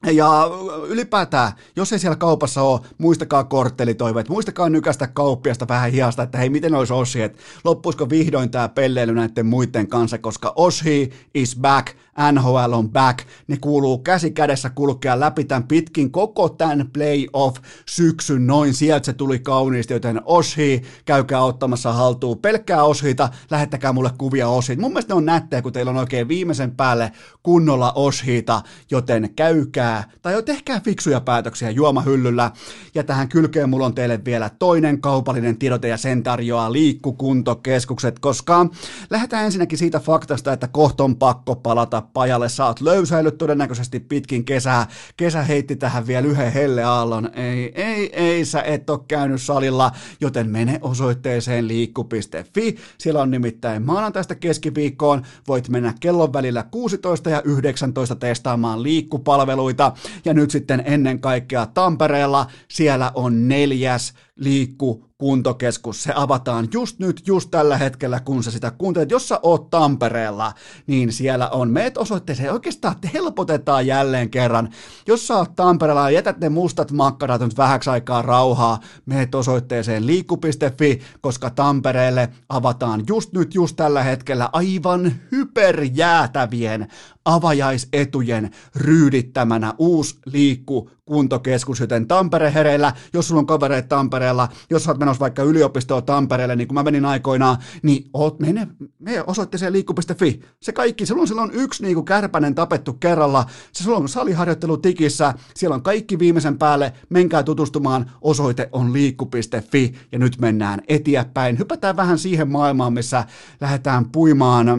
ja ylipäätään, jos ei siellä kaupassa ole, muistakaa korttelitoiveet, muistakaa nykästä kauppiasta vähän hiasta, että hei, miten olisi Oshi, että loppuisiko vihdoin tämä pelleily näiden muiden kanssa, koska Oshi is back, NHL on back, ne kuuluu käsi kädessä kulkea läpi tämän pitkin koko tämän playoff-syksyn, noin. Sieltä se tuli kauniisti, joten Oshi, käykää ottamassa haltuun, pelkkää Oshita, lähettäkää mulle kuvia Oshita, mun mielestä ne on nättejä, kun teillä on oikein viimeisen päälle kunnolla Oshita, joten käykää tai jo tehkää fiksuja päätöksiä juomahyllyllä. Ja tähän kylkeen mulla on teille vielä toinen kaupallinen tiedote ja sen tarjoaa liikkukuntokeskukset, koska lähdetään ensinnäkin siitä faktasta, että kohton pakko palata pajalle. Sä oot löysäillyt todennäköisesti pitkin kesää. Kesä heitti tähän vielä yhden helleaallon. Ei, ei, ei, sä et ole käynyt salilla, joten mene osoitteeseen liikku.fi. Siellä on nimittäin maanantaista keskiviikkoon. Voit mennä kellon välillä 16 ja 19 testaamaan liikkupalveluita ja nyt sitten ennen kaikkea Tampereella siellä on neljäs liikku kuntokeskus. Se avataan just nyt, just tällä hetkellä, kun sä sitä kuuntelet. Jos sä oot Tampereella, niin siellä on. Meet osoitteeseen. Oikeastaan helpotetaan jälleen kerran. Jos sä oot Tampereella ja jätät ne mustat makkarat nyt vähäksi aikaa rauhaa, meet osoitteeseen liikku.fi, koska Tampereelle avataan just nyt, just tällä hetkellä aivan hyperjäätävien avajaisetujen ryydittämänä uusi liikku kuntokeskus, joten Tampere hereillä, jos sulla on kavereita Tampereella, jos sä oot menossa vaikka yliopistoon Tampereelle, niin kuin mä menin aikoinaan, niin oot, mene, me osoitteeseen liikku.fi. Se kaikki, silloin, silloin yksi niin kuin kärpänen tapettu kerralla, se sulla on saliharjoittelu tikissä, siellä on kaikki viimeisen päälle, menkää tutustumaan, osoite on liikku.fi, ja nyt mennään eteenpäin. Hypätään vähän siihen maailmaan, missä lähdetään puimaan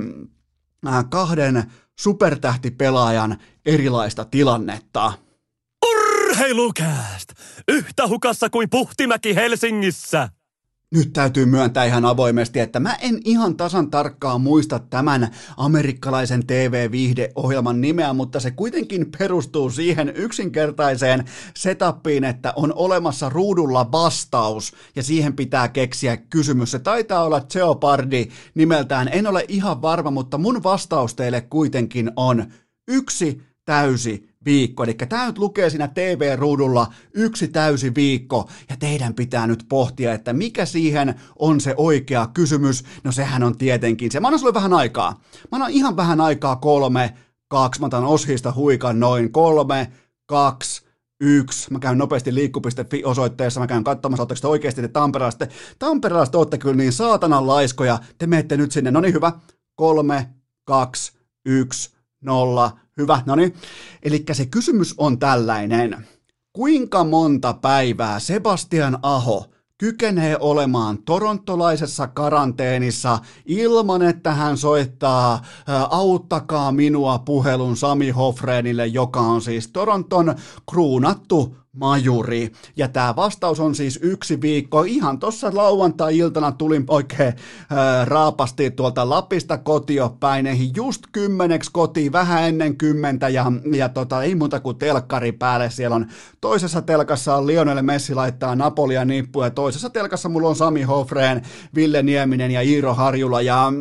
äh, kahden supertähtipelaajan erilaista tilannetta. Urheilukääst! Yhtä hukassa kuin Puhtimäki Helsingissä! Nyt täytyy myöntää ihan avoimesti, että mä en ihan tasan tarkkaan muista tämän amerikkalaisen TV-viihdeohjelman nimeä, mutta se kuitenkin perustuu siihen yksinkertaiseen setappiin, että on olemassa ruudulla vastaus ja siihen pitää keksiä kysymys. Se taitaa olla Jeopardi nimeltään, en ole ihan varma, mutta mun vastaus teille kuitenkin on yksi täysi viikko. Eli tämä nyt lukee siinä TV-ruudulla yksi täysi viikko, ja teidän pitää nyt pohtia, että mikä siihen on se oikea kysymys. No sehän on tietenkin se. Mä annan sulle vähän aikaa. Mä annan ihan vähän aikaa kolme, kaksi, mä otan oshista huikan noin kolme, kaksi, yksi. Mä käyn nopeasti liikku.fi osoitteessa, mä käyn katsomassa, oletteko te oikeasti te Tamperelaiset. Tamperelaiset olette kyllä niin saatanan laiskoja, te menette nyt sinne, no niin hyvä, kolme, kaksi, yksi, nolla, Hyvä, no niin. Eli se kysymys on tällainen. Kuinka monta päivää Sebastian Aho kykenee olemaan torontolaisessa karanteenissa ilman, että hän soittaa auttakaa minua puhelun Sami Hofreenille, joka on siis Toronton kruunattu majuri. Ja tämä vastaus on siis yksi viikko. Ihan tuossa lauantai-iltana tulin oikein ää, raapasti tuolta Lapista kotiopäineihin just kymmeneksi kotiin, vähän ennen kymmentä ja, ja tota, ei muuta kuin telkkari päälle. Siellä on toisessa telkassa on Lionel Messi laittaa Napolia nippuja ja toisessa telkassa mulla on Sami Hofreen, Ville Nieminen ja Iiro Harjula ja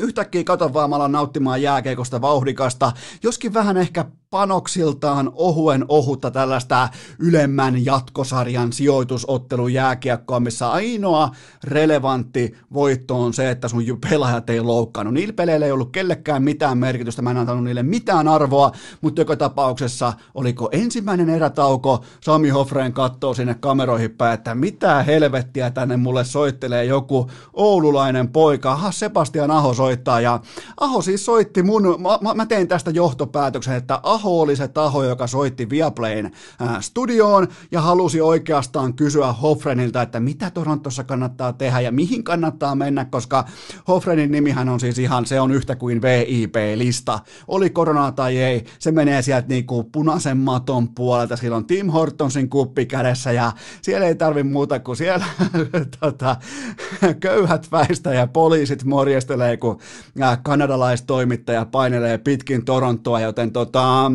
Yhtäkkiä katon vaan, mä alan nauttimaan jääkeikosta vauhdikasta, joskin vähän ehkä panoksiltaan ohuen ohutta tällaista ylemmän jatkosarjan sijoitusottelun jääkiekkoa, missä ainoa relevantti voitto on se, että sun pelaajat ei loukkaannut. Niillä peleillä ei ollut kellekään mitään merkitystä, mä en antanut niille mitään arvoa, mutta joka tapauksessa oliko ensimmäinen erätauko, Sami Hofreen katsoo sinne kameroihin päin, että mitä helvettiä tänne mulle soittelee joku oululainen poika, aha Sebastian Aho soittaa ja Aho siis soitti mun, mä, mä tein tästä johtopäätöksen, että Aho oli se taho, joka soitti Viaplayn äh, studioon ja halusi oikeastaan kysyä Hofrenilta, että mitä Torontossa kannattaa tehdä ja mihin kannattaa mennä, koska Hofrenin nimihän on siis ihan, se on yhtä kuin VIP-lista. Oli koronaa tai ei, se menee sieltä niinku punaisen maton puolelta, sillä on Tim Hortonsin kuppi kädessä ja siellä ei tarvi muuta kuin siellä tota, köyhät väistä ja poliisit morjestelee, kun äh, kanadalaistoimittaja painelee pitkin Torontoa, joten tota,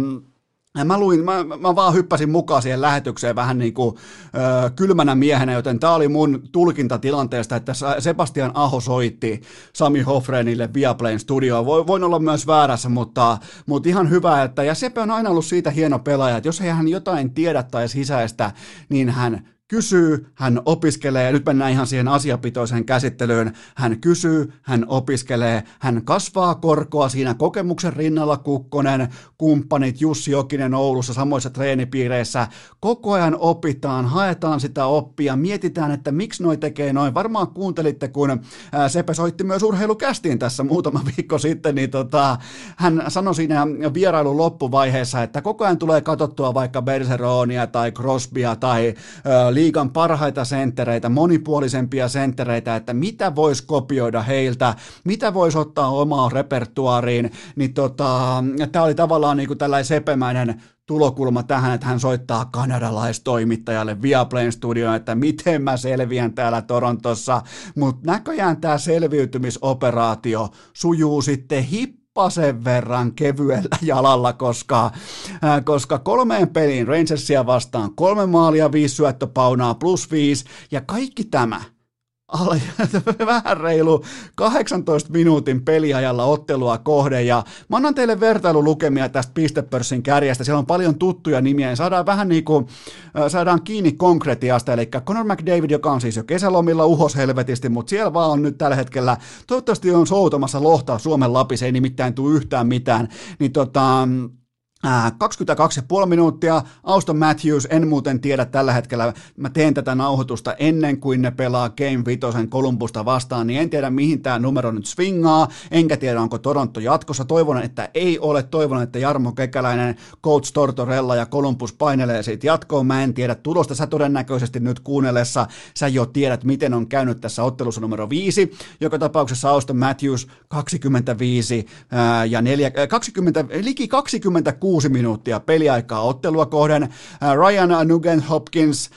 Mä luin, mä, mä vaan hyppäsin mukaan siihen lähetykseen vähän niin kuin ö, kylmänä miehenä, joten tämä oli mun tulkinta tilanteesta, että Sebastian Aho soitti Sami Hofrenille Viaplayn studioon. Voi, voin olla myös väärässä, mutta, mutta ihan hyvä, että ja Sepe on aina ollut siitä hieno pelaaja, että jos ei hän jotain tiedä tai sisäistä, niin hän kysyy, hän opiskelee, ja nyt mennään ihan siihen asiapitoiseen käsittelyyn, hän kysyy, hän opiskelee, hän kasvaa korkoa siinä kokemuksen rinnalla Kukkonen, kumppanit Jussi Jokinen Oulussa samoissa treenipiireissä, koko ajan opitaan, haetaan sitä oppia, mietitään, että miksi noi tekee noin, varmaan kuuntelitte, kun Sepe soitti myös urheilukästiin tässä muutama viikko sitten, niin tota, hän sanoi siinä vierailun loppuvaiheessa, että koko ajan tulee katsottua vaikka Bergeronia tai Crosbya tai liigan parhaita senttereitä, monipuolisempia senttereitä, että mitä voisi kopioida heiltä, mitä voisi ottaa omaan repertuariin, niin tota, tämä oli tavallaan niin kuin tällainen sepemäinen tulokulma tähän, että hän soittaa kanadalaistoimittajalle Viaplayn studioon, että miten mä selviän täällä Torontossa, mutta näköjään tämä selviytymisoperaatio sujuu sitten hip sen verran kevyellä jalalla, koska, koska kolmeen peliin Rangersia vastaan kolme maalia, viisi syöttöpaunaa plus viisi ja kaikki tämä – alle, vähän reilu 18 minuutin peliajalla ottelua kohden. Ja mä annan teille vertailulukemia tästä pistepörssin kärjestä, siellä on paljon tuttuja nimiä. Ja saadaan vähän niin kuin, saadaan kiinni konkretiasta, eli Conor McDavid, joka on siis jo kesälomilla uhos helvetisti, mutta siellä vaan on nyt tällä hetkellä, toivottavasti on soutamassa lohtaa Suomen Lapissa, ei nimittäin tule yhtään mitään, niin tota, 22,5 minuuttia. Auston Matthews, en muuten tiedä tällä hetkellä, mä teen tätä nauhoitusta ennen kuin ne pelaa Game Vitosen Kolumbusta vastaan, niin en tiedä mihin tämä numero nyt swingaa, enkä tiedä onko Toronto jatkossa. Toivon, että ei ole, toivon, että Jarmo Kekäläinen, Coach Tortorella ja Columbus painelee siitä jatkoon. Mä en tiedä tulosta, sä todennäköisesti nyt kuunnellessa, sä jo tiedät, miten on käynyt tässä ottelussa numero 5. Joka tapauksessa Auston Matthews 25 ää, ja 4, 20, liki 26 kuusi minuuttia peliaikaa ottelua kohden. Äh, Ryan Nugent Hopkins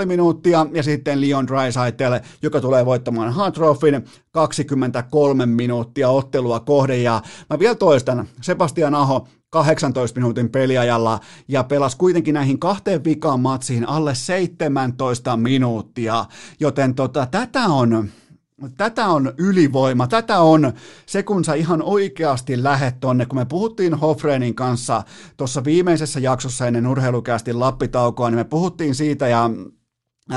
22,5 minuuttia ja sitten Leon Draisaitl, joka tulee voittamaan Hartroffin 23 minuuttia ottelua kohden. Ja mä vielä toistan, Sebastian Aho 18 minuutin peliajalla ja pelasi kuitenkin näihin kahteen vikaan matsiin alle 17 minuuttia, joten tota, tätä on Tätä on ylivoima, tätä on se, kun sä ihan oikeasti lähet tonne, kun me puhuttiin Hofrenin kanssa tuossa viimeisessä jaksossa ennen urheilukästin lappitaukoa, niin me puhuttiin siitä ja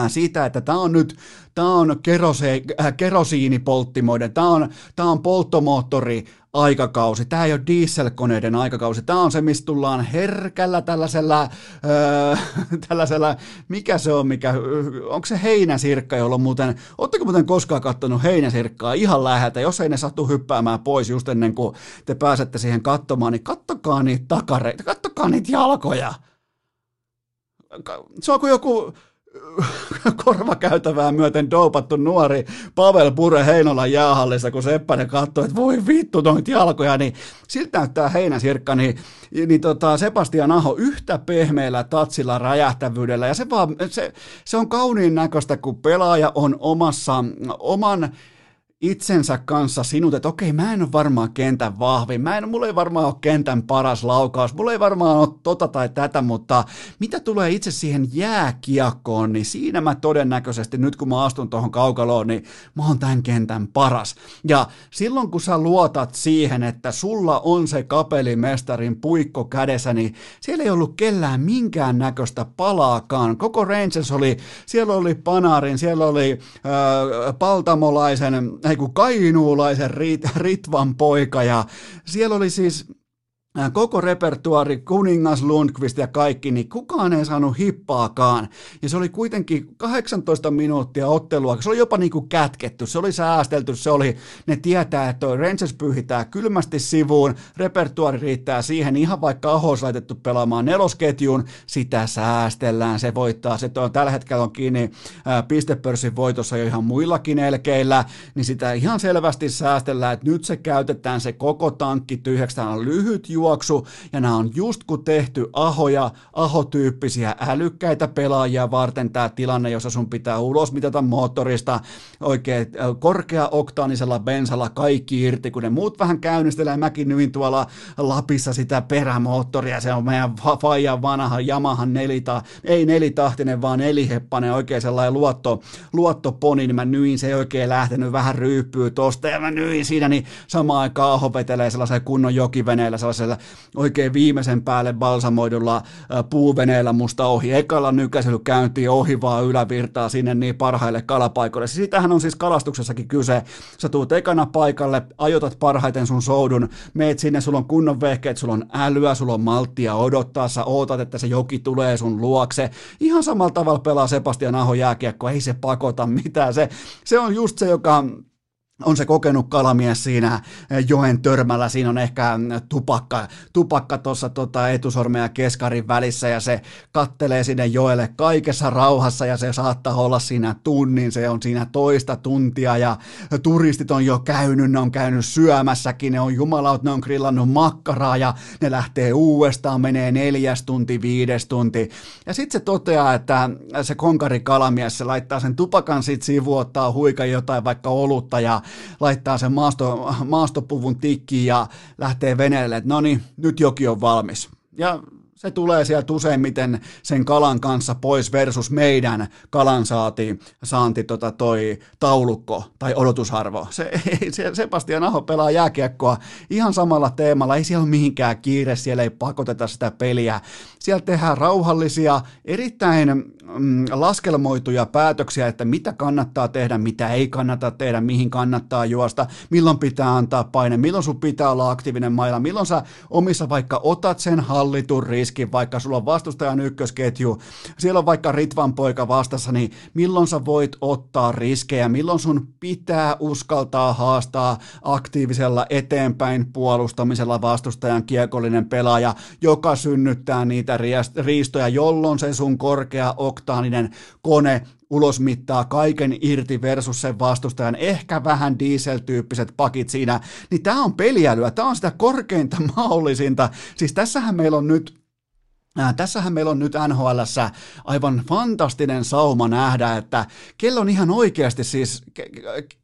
siitä, että tämä on nyt tämä on kerose, äh, kerosiinipolttimoiden, tämä on, tämä on polttomoottori aikakausi, tämä ei ole dieselkoneiden aikakausi, tämä on se, mistä tullaan herkällä tällaisella, öö, tällaisella, mikä se on, mikä, onko se heinäsirkka, jolla on muuten, ootteko muuten koskaan katsonut heinäsirkkaa ihan läheltä, jos ei ne sattu hyppäämään pois just ennen kuin te pääsette siihen katsomaan, niin kattokaa niitä takareita, kattokaa niitä jalkoja. Se on kuin joku korvakäytävää myöten doupattu nuori Pavel Pure Heinolan jäähallissa, kun Seppänen katsoi, että voi vittu noita jalkoja, niin siltä näyttää heinäsirkka, niin, niin tota Sebastian Aho yhtä pehmeällä tatsilla räjähtävyydellä, ja se, vaan, se, se on kauniin näköistä, kun pelaaja on omassa, oman itsensä kanssa sinut, että okei, mä en ole varmaan kentän vahvin, mä en, mulla ei varmaan ole kentän paras laukaus, mulla ei varmaan ole tota tai tätä, mutta mitä tulee itse siihen jääkiekkoon, niin siinä mä todennäköisesti, nyt kun mä astun tuohon kaukaloon, niin mä oon tämän kentän paras. Ja silloin kun sä luotat siihen, että sulla on se kapelimestarin puikko kädessä, niin siellä ei ollut kellään minkään näköistä palaakaan. Koko Rangers oli, siellä oli Panarin, siellä oli äh, Paltamolaisen, ei kun Kainuulaisen Rit, Ritvan poika. Ja siellä oli siis koko repertuari, Kuningas, Lundqvist ja kaikki, niin kukaan ei saanut hippaakaan. Ja se oli kuitenkin 18 minuuttia ottelua, se oli jopa niin kuin kätketty, se oli säästelty, se oli, ne tietää, että toi Rangers pyyhitää kylmästi sivuun, repertuari riittää siihen, ihan vaikka Aho olisi laitettu pelaamaan nelosketjuun, sitä säästellään, se voittaa, se on tällä hetkellä on kiinni pistepörssin voitossa jo ihan muillakin elkeillä, niin sitä ihan selvästi säästellään, että nyt se käytetään se koko tankki tyhjäksi, on lyhyt juoksu, ja nämä on just kun tehty ahoja, ahotyyppisiä älykkäitä pelaajia varten tämä tilanne, jossa sun pitää ulos mitata moottorista oikein korkea-oktaanisella bensalla kaikki irti, kun ne muut vähän käynnistelee, mäkin nyin tuolla Lapissa sitä perämoottoria, se on meidän faijan vanha Yamaha nelita, ei nelitahtinen, vaan neliheppanen, oikein sellainen luotto, luottoponi, niin mä nyin, se ei oikein lähtenyt, vähän ryyppyy tosta, ja mä nyin siinä, niin samaan aikaan aho vetelee sellaisen kunnon jokiveneellä, sellaisella tämmöisellä oikein viimeisen päälle balsamoidulla puuveneellä musta ohi. Ekalla nykäisely käyntiin ohi vaan ylävirtaa sinne niin parhaille kalapaikoille. Siitähän on siis kalastuksessakin kyse. Sä tuut ekana paikalle, ajotat parhaiten sun soudun, meet sinne, sulla on kunnon vehkeet, sulla on älyä, sulla on malttia odottaa, sä ootat, että se joki tulee sun luokse. Ihan samalla tavalla pelaa Sebastian Aho jääkiekko, ei se pakota mitään. Se, se on just se, joka on se kokenut kalamies siinä eh, joen törmällä, siinä on ehkä mm, tupakka, tupakka tota etusormen ja keskarin välissä ja se kattelee sinne joelle kaikessa rauhassa ja se saattaa olla siinä tunnin, se on siinä toista tuntia ja turistit on jo käynyt, ne on käynyt syömässäkin, ne on jumalaut, ne on grillannut makkaraa ja ne lähtee uudestaan, menee neljäs tunti, viides tunti. Ja sitten se toteaa, että se konkari kalamies, se laittaa sen tupakan sit sivuun, ottaa huika jotain vaikka olutta ja laittaa sen maasto, maastopuvun tikkiin ja lähtee veneelle, että no niin, nyt joki on valmis. Ja se tulee sieltä useimmiten sen kalan kanssa pois versus meidän kalan saati, saanti tota toi taulukko tai odotusarvo. Se, se, Sebastian Aho pelaa jääkiekkoa ihan samalla teemalla, ei siellä ole mihinkään kiire, siellä ei pakoteta sitä peliä. Siellä tehdään rauhallisia, erittäin mm, laskelmoituja päätöksiä, että mitä kannattaa tehdä, mitä ei kannata tehdä, mihin kannattaa juosta, milloin pitää antaa paine, milloin sun pitää olla aktiivinen mailla, milloin sä omissa vaikka otat sen hallitun riskin, vaikka sulla on vastustajan ykkösketju, siellä on vaikka Ritvan poika vastassa, niin milloin sä voit ottaa riskejä, milloin sun pitää uskaltaa haastaa aktiivisella eteenpäin puolustamisella vastustajan kiekollinen pelaaja, joka synnyttää niitä riistoja, jolloin se sun korkea oktaaninen kone ulosmittaa kaiken irti versus sen vastustajan, ehkä vähän diesel-tyyppiset pakit siinä, niin tämä on peliälyä, tämä on sitä korkeinta mahdollisinta. Siis tässähän meillä on nyt Äh, tässähän meillä on nyt nhl aivan fantastinen sauma nähdä, että kello on ihan oikeasti siis,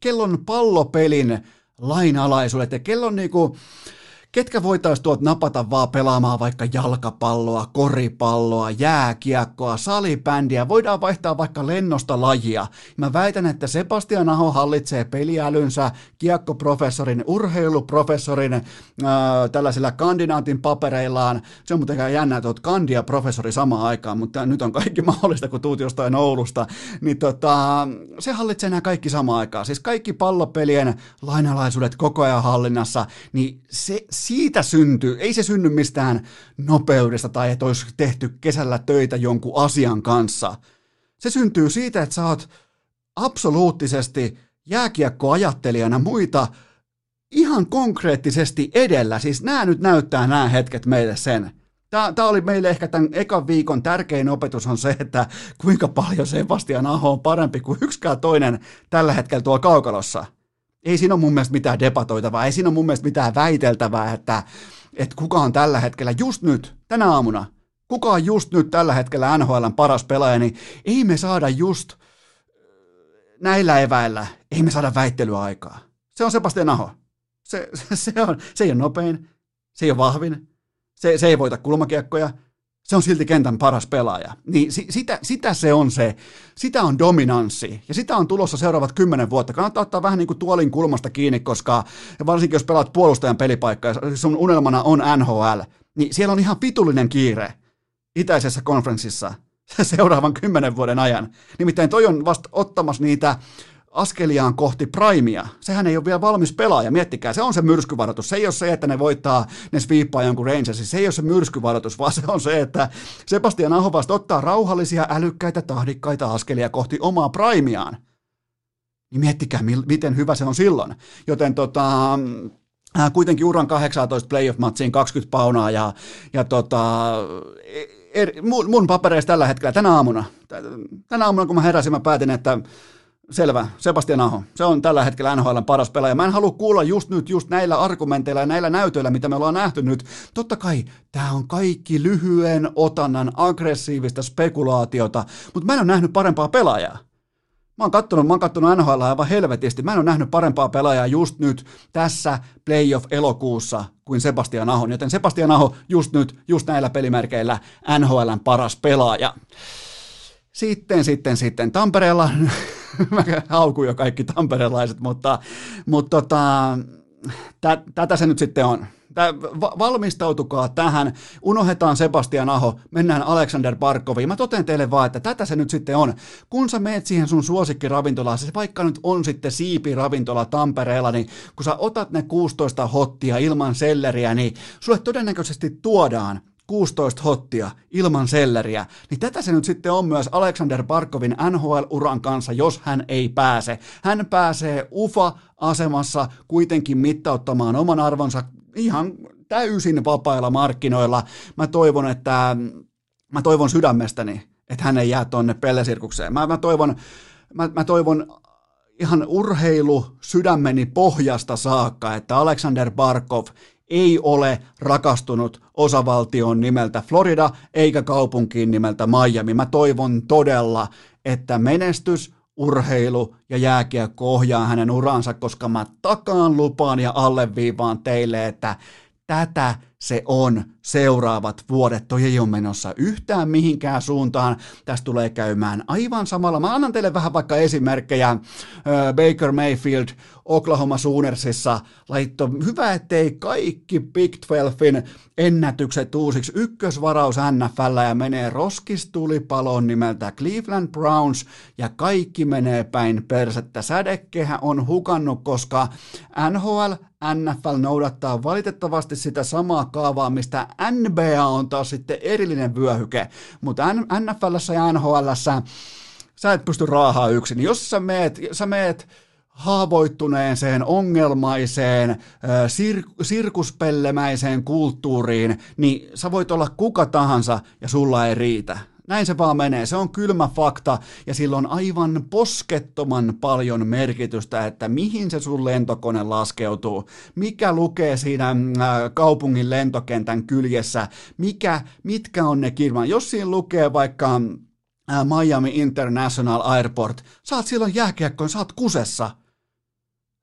kellon pallopelin lainalaisuudet. Ja kellon niinku, ketkä voitaisiin tuot napata vaan pelaamaan vaikka jalkapalloa, koripalloa, jääkiekkoa, salibändiä, voidaan vaihtaa vaikka lennosta lajia. Mä väitän, että Sebastian Aho hallitsee peliälynsä kiekkoprofessorin, urheiluprofessorin äh, tällaisilla kandidaatin papereillaan. Se on muuten jännä, että oot kandia professori samaan aikaan, mutta nyt on kaikki mahdollista, kun tuut jostain Oulusta. Niin tota, se hallitsee nämä kaikki samaan aikaan. Siis kaikki pallopelien lainalaisuudet koko ajan hallinnassa, niin se, siitä syntyy, ei se synny mistään nopeudesta tai että olisi tehty kesällä töitä jonkun asian kanssa. Se syntyy siitä, että sä oot absoluuttisesti jääkiekkoajattelijana muita ihan konkreettisesti edellä. Siis nämä nyt näyttää nämä hetket meille sen. Tämä, tämä oli meille ehkä tämän ekan viikon tärkein opetus on se, että kuinka paljon Sebastian Aho on parempi kuin yksikään toinen tällä hetkellä tuolla kaukalossa ei siinä ole mun mielestä mitään debatoitavaa, ei siinä ole mun mielestä mitään väiteltävää, että, että kuka on tällä hetkellä just nyt, tänä aamuna, kuka on just nyt tällä hetkellä NHLn paras pelaaja, niin ei me saada just näillä eväillä, ei me saada väittelyaikaa. Se on Sebastian Aho. Se, se, se, on, se ei ole nopein, se ei ole vahvin, se, se ei voita kulmakiekkoja, se on silti kentän paras pelaaja. Niin si, sitä, sitä se on se, sitä on dominanssi, ja sitä on tulossa seuraavat kymmenen vuotta. Kannattaa ottaa vähän niin kuin tuolin kulmasta kiinni, koska varsinkin jos pelaat puolustajan pelipaikkaa, ja sun unelmana on NHL, niin siellä on ihan pitullinen kiire itäisessä konferenssissa seuraavan kymmenen vuoden ajan. Nimittäin toi on vasta ottamassa niitä askeliaan kohti primea. Sehän ei ole vielä valmis pelaaja, miettikää, se on se myrskyvaroitus. Se ei ole se, että ne voittaa, ne sviippaa jonkun Rangersin, se ei ole se myrskyvaroitus, vaan se on se, että Sebastian Aho vasta ottaa rauhallisia, älykkäitä, tahdikkaita askelia kohti omaa primeaan. Niin miettikää, miten hyvä se on silloin. Joten tota, äh, kuitenkin uran 18 playoff-matsiin 20 paunaa ja, ja tota, er, mun, mun papereissa tällä hetkellä, tänä aamuna, tänä aamuna kun mä heräsin, mä päätin, että Selvä, Sebastian Aho. Se on tällä hetkellä NHL paras pelaaja. Mä en halua kuulla just nyt, just näillä argumenteilla ja näillä näytöillä, mitä me ollaan nähty nyt. Totta kai, tämä on kaikki lyhyen otannan aggressiivista spekulaatiota, mutta mä en ole nähnyt parempaa pelaajaa. Mä oon kattonut, mä oon kattonut NHL aivan helvetisti. Mä en ole nähnyt parempaa pelaajaa just nyt tässä playoff-elokuussa kuin Sebastian Aho. Joten Sebastian Aho just nyt, just näillä pelimerkeillä NHLn paras pelaaja. Sitten, sitten, sitten Tampereella, mä haukun jo kaikki tamperelaiset, mutta, mutta tota, tä, tätä se nyt sitten on. Tää, valmistautukaa tähän, unohdetaan Sebastian Aho, mennään Alexander Barkoviin. Mä toten teille vaan, että tätä se nyt sitten on. Kun sä meet siihen sun suosikkiravintolaan, se vaikka nyt on sitten siipiravintola Tampereella, niin kun sä otat ne 16 hottia ilman selleriä, niin sulle todennäköisesti tuodaan 16 hottia ilman selleriä, niin tätä se nyt sitten on myös Alexander Barkovin NHL-uran kanssa, jos hän ei pääse. Hän pääsee UFA-asemassa kuitenkin mittauttamaan oman arvonsa ihan täysin vapailla markkinoilla. Mä toivon, että mä toivon sydämestäni, että hän ei jää tonne pellesirkukseen. Mä, mä toivon, mä, mä toivon ihan urheilu sydämeni pohjasta saakka, että Alexander Barkov ei ole rakastunut osavaltion nimeltä Florida eikä kaupunkiin nimeltä Miami. Mä toivon todella, että menestys, urheilu ja jääkiekko ohjaa hänen uransa, koska mä takaan lupaan ja alleviivaan teille, että tätä se on seuraavat vuodet. Toi ei ole menossa yhtään mihinkään suuntaan. Tästä tulee käymään aivan samalla. Mä annan teille vähän vaikka esimerkkejä. Baker Mayfield Oklahoma Soonersissa laitto hyvä, ettei kaikki Big 12 ennätykset uusiksi. Ykkösvaraus NFL ja menee roskistulipaloon nimeltä Cleveland Browns ja kaikki menee päin persettä. Sädekehä on hukannut, koska NHL NFL noudattaa valitettavasti sitä samaa kaavaa, mistä NBA on taas sitten erillinen vyöhyke, mutta NFLssä ja NHLssä sä et pysty raahaa yksin. Jos sä meet, sä meet haavoittuneeseen, ongelmaiseen, sir- sirkuspellemäiseen kulttuuriin, niin sä voit olla kuka tahansa ja sulla ei riitä. Näin se vaan menee. Se on kylmä fakta ja sillä on aivan poskettoman paljon merkitystä, että mihin se sun lentokone laskeutuu, mikä lukee siinä äh, kaupungin lentokentän kyljessä, mikä, mitkä on ne kirman. Jos siinä lukee vaikka äh, Miami International Airport, saat silloin jääkiekkoon, saat kusessa.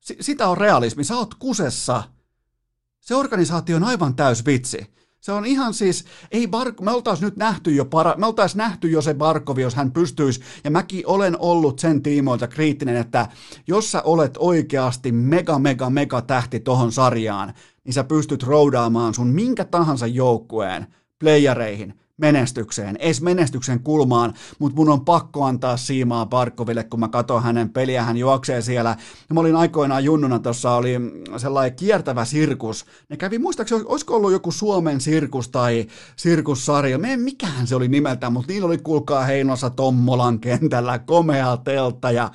S- sitä on realismi, sä oot kusessa. Se organisaatio on aivan täys vitsi. Se on ihan siis, ei Bark, me oltaisiin nyt nähty jo, para, me oltaisiin nähty jo se Barkovi, jos hän pystyisi, ja mäkin olen ollut sen tiimoilta kriittinen, että jos sä olet oikeasti mega, mega, mega tähti tohon sarjaan, niin sä pystyt roudaamaan sun minkä tahansa joukkueen playereihin, menestykseen, edes menestyksen kulmaan, mutta mun on pakko antaa siimaa Barkoville, kun mä katson hänen peliä, hän juoksee siellä. Ja mä olin aikoinaan junnuna, tuossa oli sellainen kiertävä sirkus. Ne kävi, muistaakseni, olisiko ollut joku Suomen sirkus tai sirkussarja, me mikähän se oli nimeltään, mutta niillä oli kuulkaa Heinossa Tommolan kentällä komea teltta ja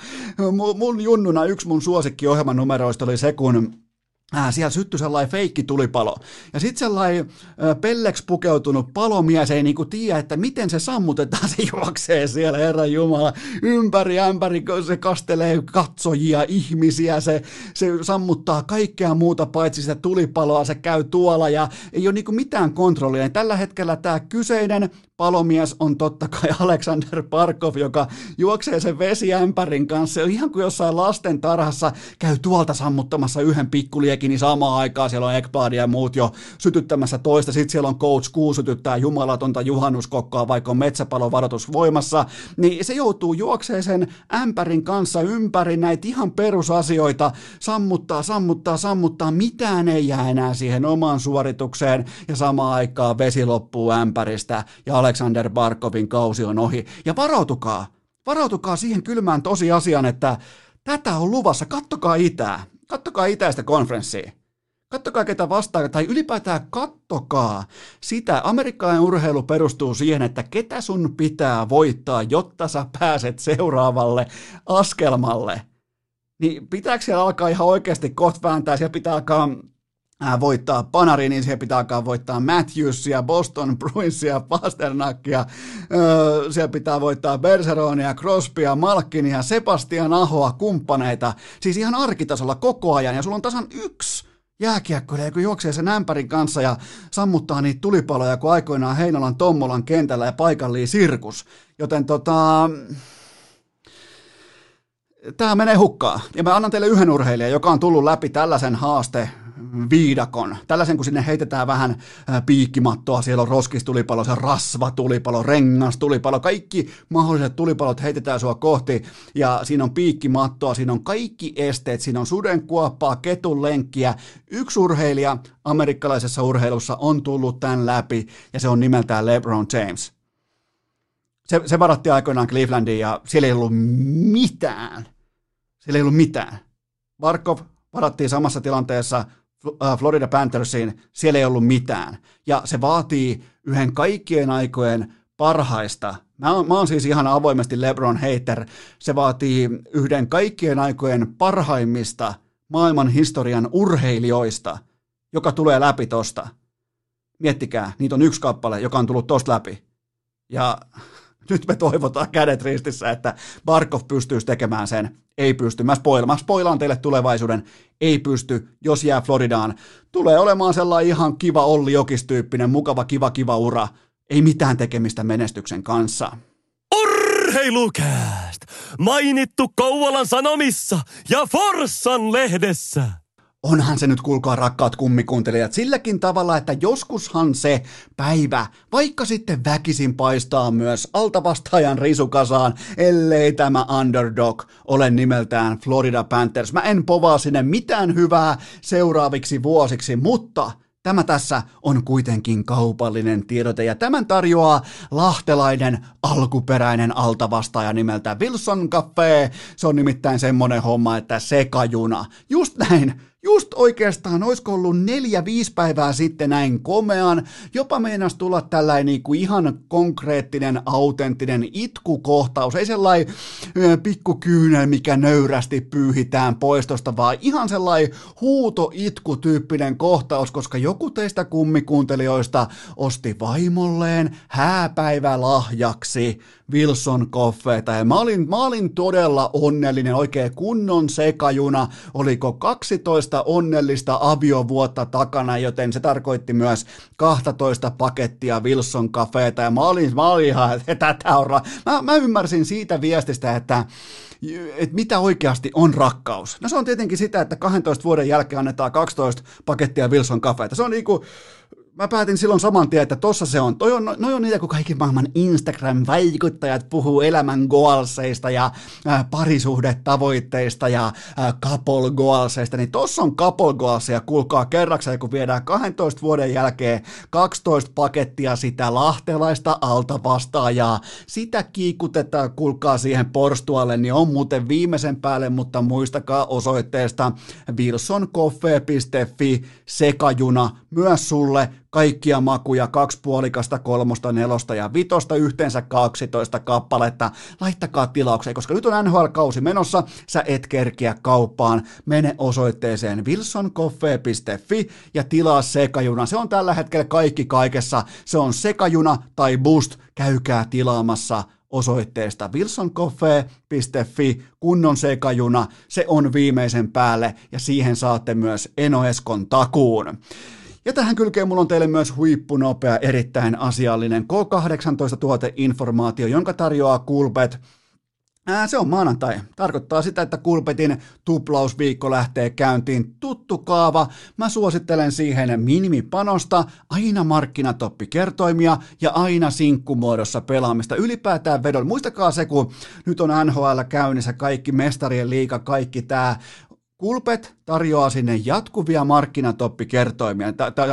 mun junnuna yksi mun suosikkiohjelman numeroista oli se, kun Äh, siellä syttyi sellainen feikki tulipalo. Ja sitten sellainen äh, pelleksi pukeutunut palomies ei niinku tiedä, että miten se sammutetaan. Se juoksee siellä, Herra Jumala, ympäri ämpäri, se kastelee katsojia, ihmisiä, se, se sammuttaa kaikkea muuta paitsi sitä tulipaloa, se käy tuolla ja ei ole niinku mitään kontrollia. Ja tällä hetkellä tämä kyseinen palomies on totta kai Alexander Parkov, joka juoksee sen vesiämpärin kanssa. Ihan kuin jossain lasten tarhassa käy tuolta sammuttamassa yhden pikkuliekin, niin samaan aikaan siellä on Ekblad ja muut jo sytyttämässä toista. Sitten siellä on Coach Kuu sytyttää jumalatonta juhannuskokkoa, vaikka on metsäpalon varoitus voimassa. Niin se joutuu juokseen sen ämpärin kanssa ympäri näitä ihan perusasioita. Sammuttaa, sammuttaa, sammuttaa. Mitään ei jää enää siihen omaan suoritukseen. Ja samaan aikaan vesi loppuu ämpäristä. Ja Alexander Barkovin kausi on ohi. Ja varautukaa, varautukaa siihen kylmään tosiasiaan, että tätä on luvassa. Kattokaa itää. Kattokaa itäistä konferenssia. Kattokaa ketä vastaa, tai ylipäätään kattokaa sitä. Amerikkalainen urheilu perustuu siihen, että ketä sun pitää voittaa, jotta sä pääset seuraavalle askelmalle. Niin pitääkö siellä alkaa ihan oikeasti kohta vääntää, siellä pitää alkaa voittaa Panari, niin siihen pitää alkaa voittaa Matthewsia, Boston Bruinsia, Pasternackia, öö, siellä pitää voittaa Bergeronia, Crosbya, Malkinia, Sebastian Ahoa, kumppaneita, siis ihan arkitasolla koko ajan, ja sulla on tasan yksi jääkiekkoilija, kun juoksee sen ämpärin kanssa ja sammuttaa niitä tulipaloja, kun aikoinaan Heinolan Tommolan kentällä ja paikalliin sirkus. Joten tota, tämä menee hukkaan. Ja mä annan teille yhden urheilijan, joka on tullut läpi tällaisen haaste viidakon. Tällaisen, kun sinne heitetään vähän piikkimattoa, siellä on roskistulipalo, se rasvatulipalo, rengastulipalo, kaikki mahdolliset tulipalot heitetään sua kohti, ja siinä on piikkimattoa, siinä on kaikki esteet, siinä on sudenkuoppaa, ketun lenkkiä. Yksi urheilija amerikkalaisessa urheilussa on tullut tämän läpi, ja se on nimeltään LeBron James. Se, se varattiin aikoinaan Clevelandiin, ja siellä ei ollut mitään. Siellä ei ollut mitään. Barkov varattiin samassa tilanteessa Florida Panthersiin, siellä ei ollut mitään. Ja se vaatii yhden kaikkien aikojen parhaista. Mä oon, mä oon siis ihan avoimesti LeBron hater. Se vaatii yhden kaikkien aikojen parhaimmista maailman historian urheilijoista, joka tulee läpi tosta. Miettikää, niitä on yksi kappale, joka on tullut tosta läpi. Ja nyt me toivotaan kädet ristissä, että Barkov pystyisi tekemään sen. Ei pysty. Mä, spoil, mä spoilaan teille tulevaisuuden. Ei pysty, jos jää Floridaan. Tulee olemaan sellainen ihan kiva Olli Jokis-tyyppinen, mukava, kiva, kiva ura. Ei mitään tekemistä menestyksen kanssa. Urheilukääst! Mainittu Kouvolan Sanomissa ja Forssan lehdessä! Onhan se nyt, kuulkaa rakkaat kummikuuntelijat, silläkin tavalla, että joskushan se päivä, vaikka sitten väkisin paistaa myös altavastaajan risukasaan, ellei tämä underdog ole nimeltään Florida Panthers. Mä en povaa sinne mitään hyvää seuraaviksi vuosiksi, mutta Tämä tässä on kuitenkin kaupallinen tiedote ja tämän tarjoaa lahtelainen alkuperäinen altavastaaja nimeltä Wilson Cafe. Se on nimittäin semmonen homma, että sekajuna. Just näin, Just oikeastaan, olisiko ollut neljä, viisi päivää sitten näin komean, jopa meinas tulla tällainen niin kuin ihan konkreettinen, autenttinen itkukohtaus, ei sellainen pikkukyynel, mikä nöyrästi pyyhitään poistosta, vaan ihan sellainen huuto-itku-tyyppinen kohtaus, koska joku teistä kummikuuntelijoista osti vaimolleen hääpäivälahjaksi Wilson Koffeita. Ja mä olin, mä olin todella onnellinen, oikein kunnon sekajuna, oliko 12 onnellista aviovuotta takana, joten se tarkoitti myös 12 pakettia Wilson Cafeeta ja mä olin, mä olin ihan, että tätä on ra- mä, mä ymmärsin siitä viestistä, että että mitä oikeasti on rakkaus. No se on tietenkin sitä, että 12 vuoden jälkeen annetaan 12 pakettia Wilson Cafeita. Se on niinku, mä päätin silloin saman tien, että tossa se on. Toi on, noi on niitä, kun kaikki maailman Instagram-vaikuttajat puhuu elämän goalseista ja äh, parisuhdetavoitteista ja äh, couple goalseista, niin tossa on couple goalseja, kuulkaa kerrakseen, kun viedään 12 vuoden jälkeen 12 pakettia sitä lahtelaista alta vastaajaa. Sitä kiikutetaan, kuulkaa siihen porstualle, niin on muuten viimeisen päälle, mutta muistakaa osoitteesta wilsoncoffee.fi sekajuna myös sulle kaikkia makuja, kaksi puolikasta, kolmosta, nelosta ja vitosta, yhteensä 12 kappaletta. Laittakaa tilaukseen, koska nyt on NHL-kausi menossa, sä et kerkiä kauppaan. Mene osoitteeseen wilsoncoffee.fi ja tilaa sekajuna. Se on tällä hetkellä kaikki kaikessa. Se on sekajuna tai boost. Käykää tilaamassa osoitteesta wilsoncoffee.fi, kunnon sekajuna, se on viimeisen päälle ja siihen saatte myös Enoeskon takuun. Ja tähän kylkeen mulla on teille myös huippunopea, erittäin asiallinen K18-tuoteinformaatio, jonka tarjoaa Coolbet. Ää, se on maanantai. Tarkoittaa sitä, että Kulpetin tuplausviikko lähtee käyntiin. Tuttu kaava. Mä suosittelen siihen minimipanosta, aina markkinatoppikertoimia ja aina sinkkumuodossa pelaamista. Ylipäätään vedon. Muistakaa se, kun nyt on NHL käynnissä, kaikki mestarien liiga, kaikki tää Kulpet tarjoaa sinne jatkuvia markkinatoppikertoimia,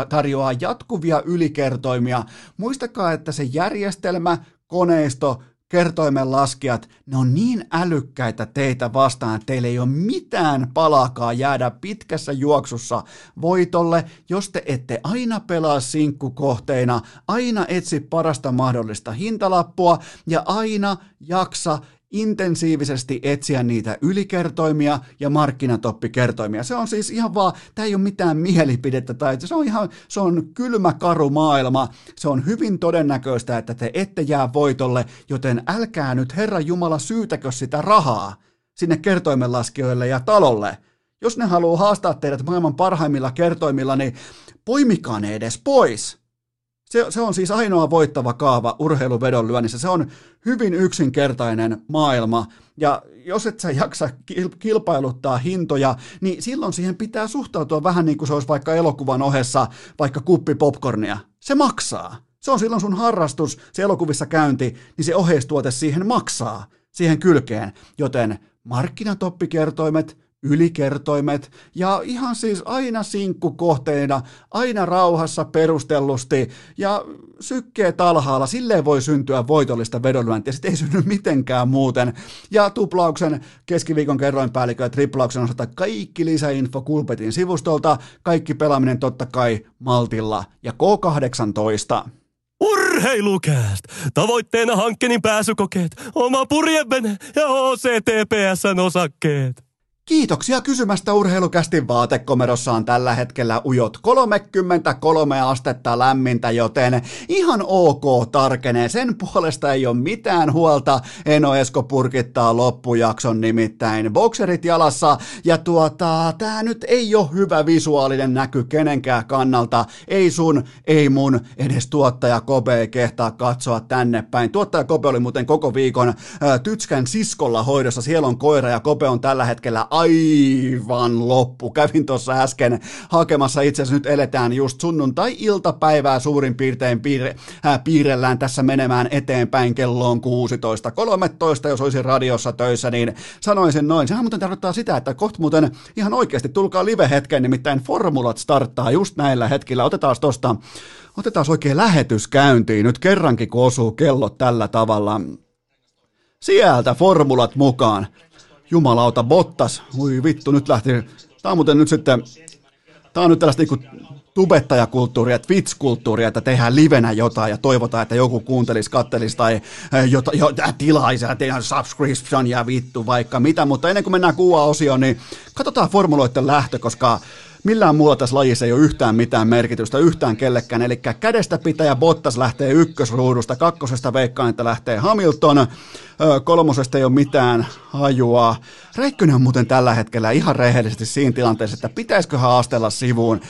tarjoaa jatkuvia ylikertoimia. Muistakaa, että se järjestelmä, koneisto, kertoimen laskijat, ne on niin älykkäitä teitä vastaan, että teillä ei ole mitään palakaa jäädä pitkässä juoksussa voitolle, jos te ette aina pelaa sinkkukohteina, aina etsi parasta mahdollista hintalappua ja aina jaksa intensiivisesti etsiä niitä ylikertoimia ja markkinatoppikertoimia. Se on siis ihan vaan, tämä ei ole mitään mielipidettä tai se on ihan, se on kylmä karu maailma. Se on hyvin todennäköistä, että te ette jää voitolle, joten älkää nyt Herra Jumala syytäkö sitä rahaa sinne kertoimenlaskijoille ja talolle. Jos ne haluaa haastaa teidät maailman parhaimmilla kertoimilla, niin poimikaa ne edes pois. Se, se on siis ainoa voittava kaava urheiluvedon lyönnissä. Se on hyvin yksinkertainen maailma. Ja jos et sä jaksa kilpailuttaa hintoja, niin silloin siihen pitää suhtautua vähän niin kuin se olisi vaikka elokuvan ohessa vaikka kuppi popcornia. Se maksaa. Se on silloin sun harrastus, se elokuvissa käynti, niin se oheistuote siihen maksaa, siihen kylkeen. Joten markkinatoppikertoimet, ylikertoimet ja ihan siis aina sinkkukohteina, aina rauhassa perustellusti ja sykkeet alhaalla, silleen voi syntyä voitollista vedonlyöntiä, sitten ei synny mitenkään muuten. Ja tuplauksen keskiviikon kerroinpäällikö ja triplauksen osalta kaikki lisäinfo Kulpetin sivustolta, kaikki pelaaminen totta kai Maltilla ja K18. Urheilukääst! Tavoitteena hankkeen pääsykokeet, oma purjevene ja OCTPSn osakkeet. Kiitoksia kysymästä urheilukästin vaatekomerossa on tällä hetkellä ujot 33 astetta lämmintä, joten ihan ok tarkenee. Sen puolesta ei ole mitään huolta. Eno Esko purkittaa loppujakson nimittäin bokserit jalassa. Ja tuota, tää nyt ei ole hyvä visuaalinen näky kenenkään kannalta. Ei sun, ei mun, edes tuottaja Kobe ei kehtaa katsoa tänne päin. Tuottaja Kobe oli muuten koko viikon ää, Tytskän siskolla hoidossa. Siellä on koira ja Kobe on tällä hetkellä aivan loppu. Kävin tuossa äsken hakemassa, itse asiassa nyt eletään just sunnuntai-iltapäivää suurin piirtein piirre, äh, piirrellään tässä menemään eteenpäin kelloon 16.13, jos olisin radiossa töissä, niin sanoisin noin. Sehän muuten tarkoittaa sitä, että kohta muuten ihan oikeasti tulkaa live-hetken, nimittäin formulat starttaa just näillä hetkillä. Otetaan tosta, otetaan oikein lähetys käyntiin nyt kerrankin, kun osuu kello tällä tavalla. Sieltä formulat mukaan. Jumalauta, Bottas. Ui vittu, nyt lähti. Tämä on muuten nyt sitten, tämä on nyt tällaista niin tubettajakulttuuria, Twitch-kulttuuria, että tehdään livenä jotain ja toivotaan, että joku kuuntelisi, kattelisi tai jota, jo, tilaisi ja tehdään subscription ja vittu vaikka mitä, mutta ennen kuin mennään kuva osioon, niin katsotaan formuloiden lähtö, koska millään muulla tässä lajissa ei ole yhtään mitään merkitystä yhtään kellekään. Eli kädestä pitäjä Bottas lähtee ykkösruudusta, kakkosesta veikkaan, että lähtee Hamilton, kolmosesta ei ole mitään hajua. Räikkönen on muuten tällä hetkellä ihan rehellisesti siinä tilanteessa, että pitäisikö haastella sivuun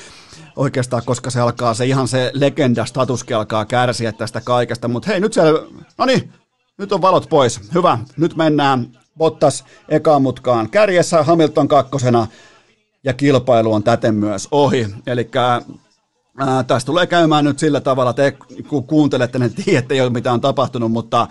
oikeastaan, koska se alkaa, se ihan se legenda-statuskin alkaa kärsiä tästä kaikesta. Mutta hei, nyt siellä, no niin, nyt on valot pois. Hyvä, nyt mennään Bottas ekaan mutkaan kärjessä, Hamilton kakkosena, ja kilpailu on täten myös ohi. Eli tässä tulee käymään nyt sillä tavalla, te kun kuuntelette, ne tiedätte jo mitä on tapahtunut, mutta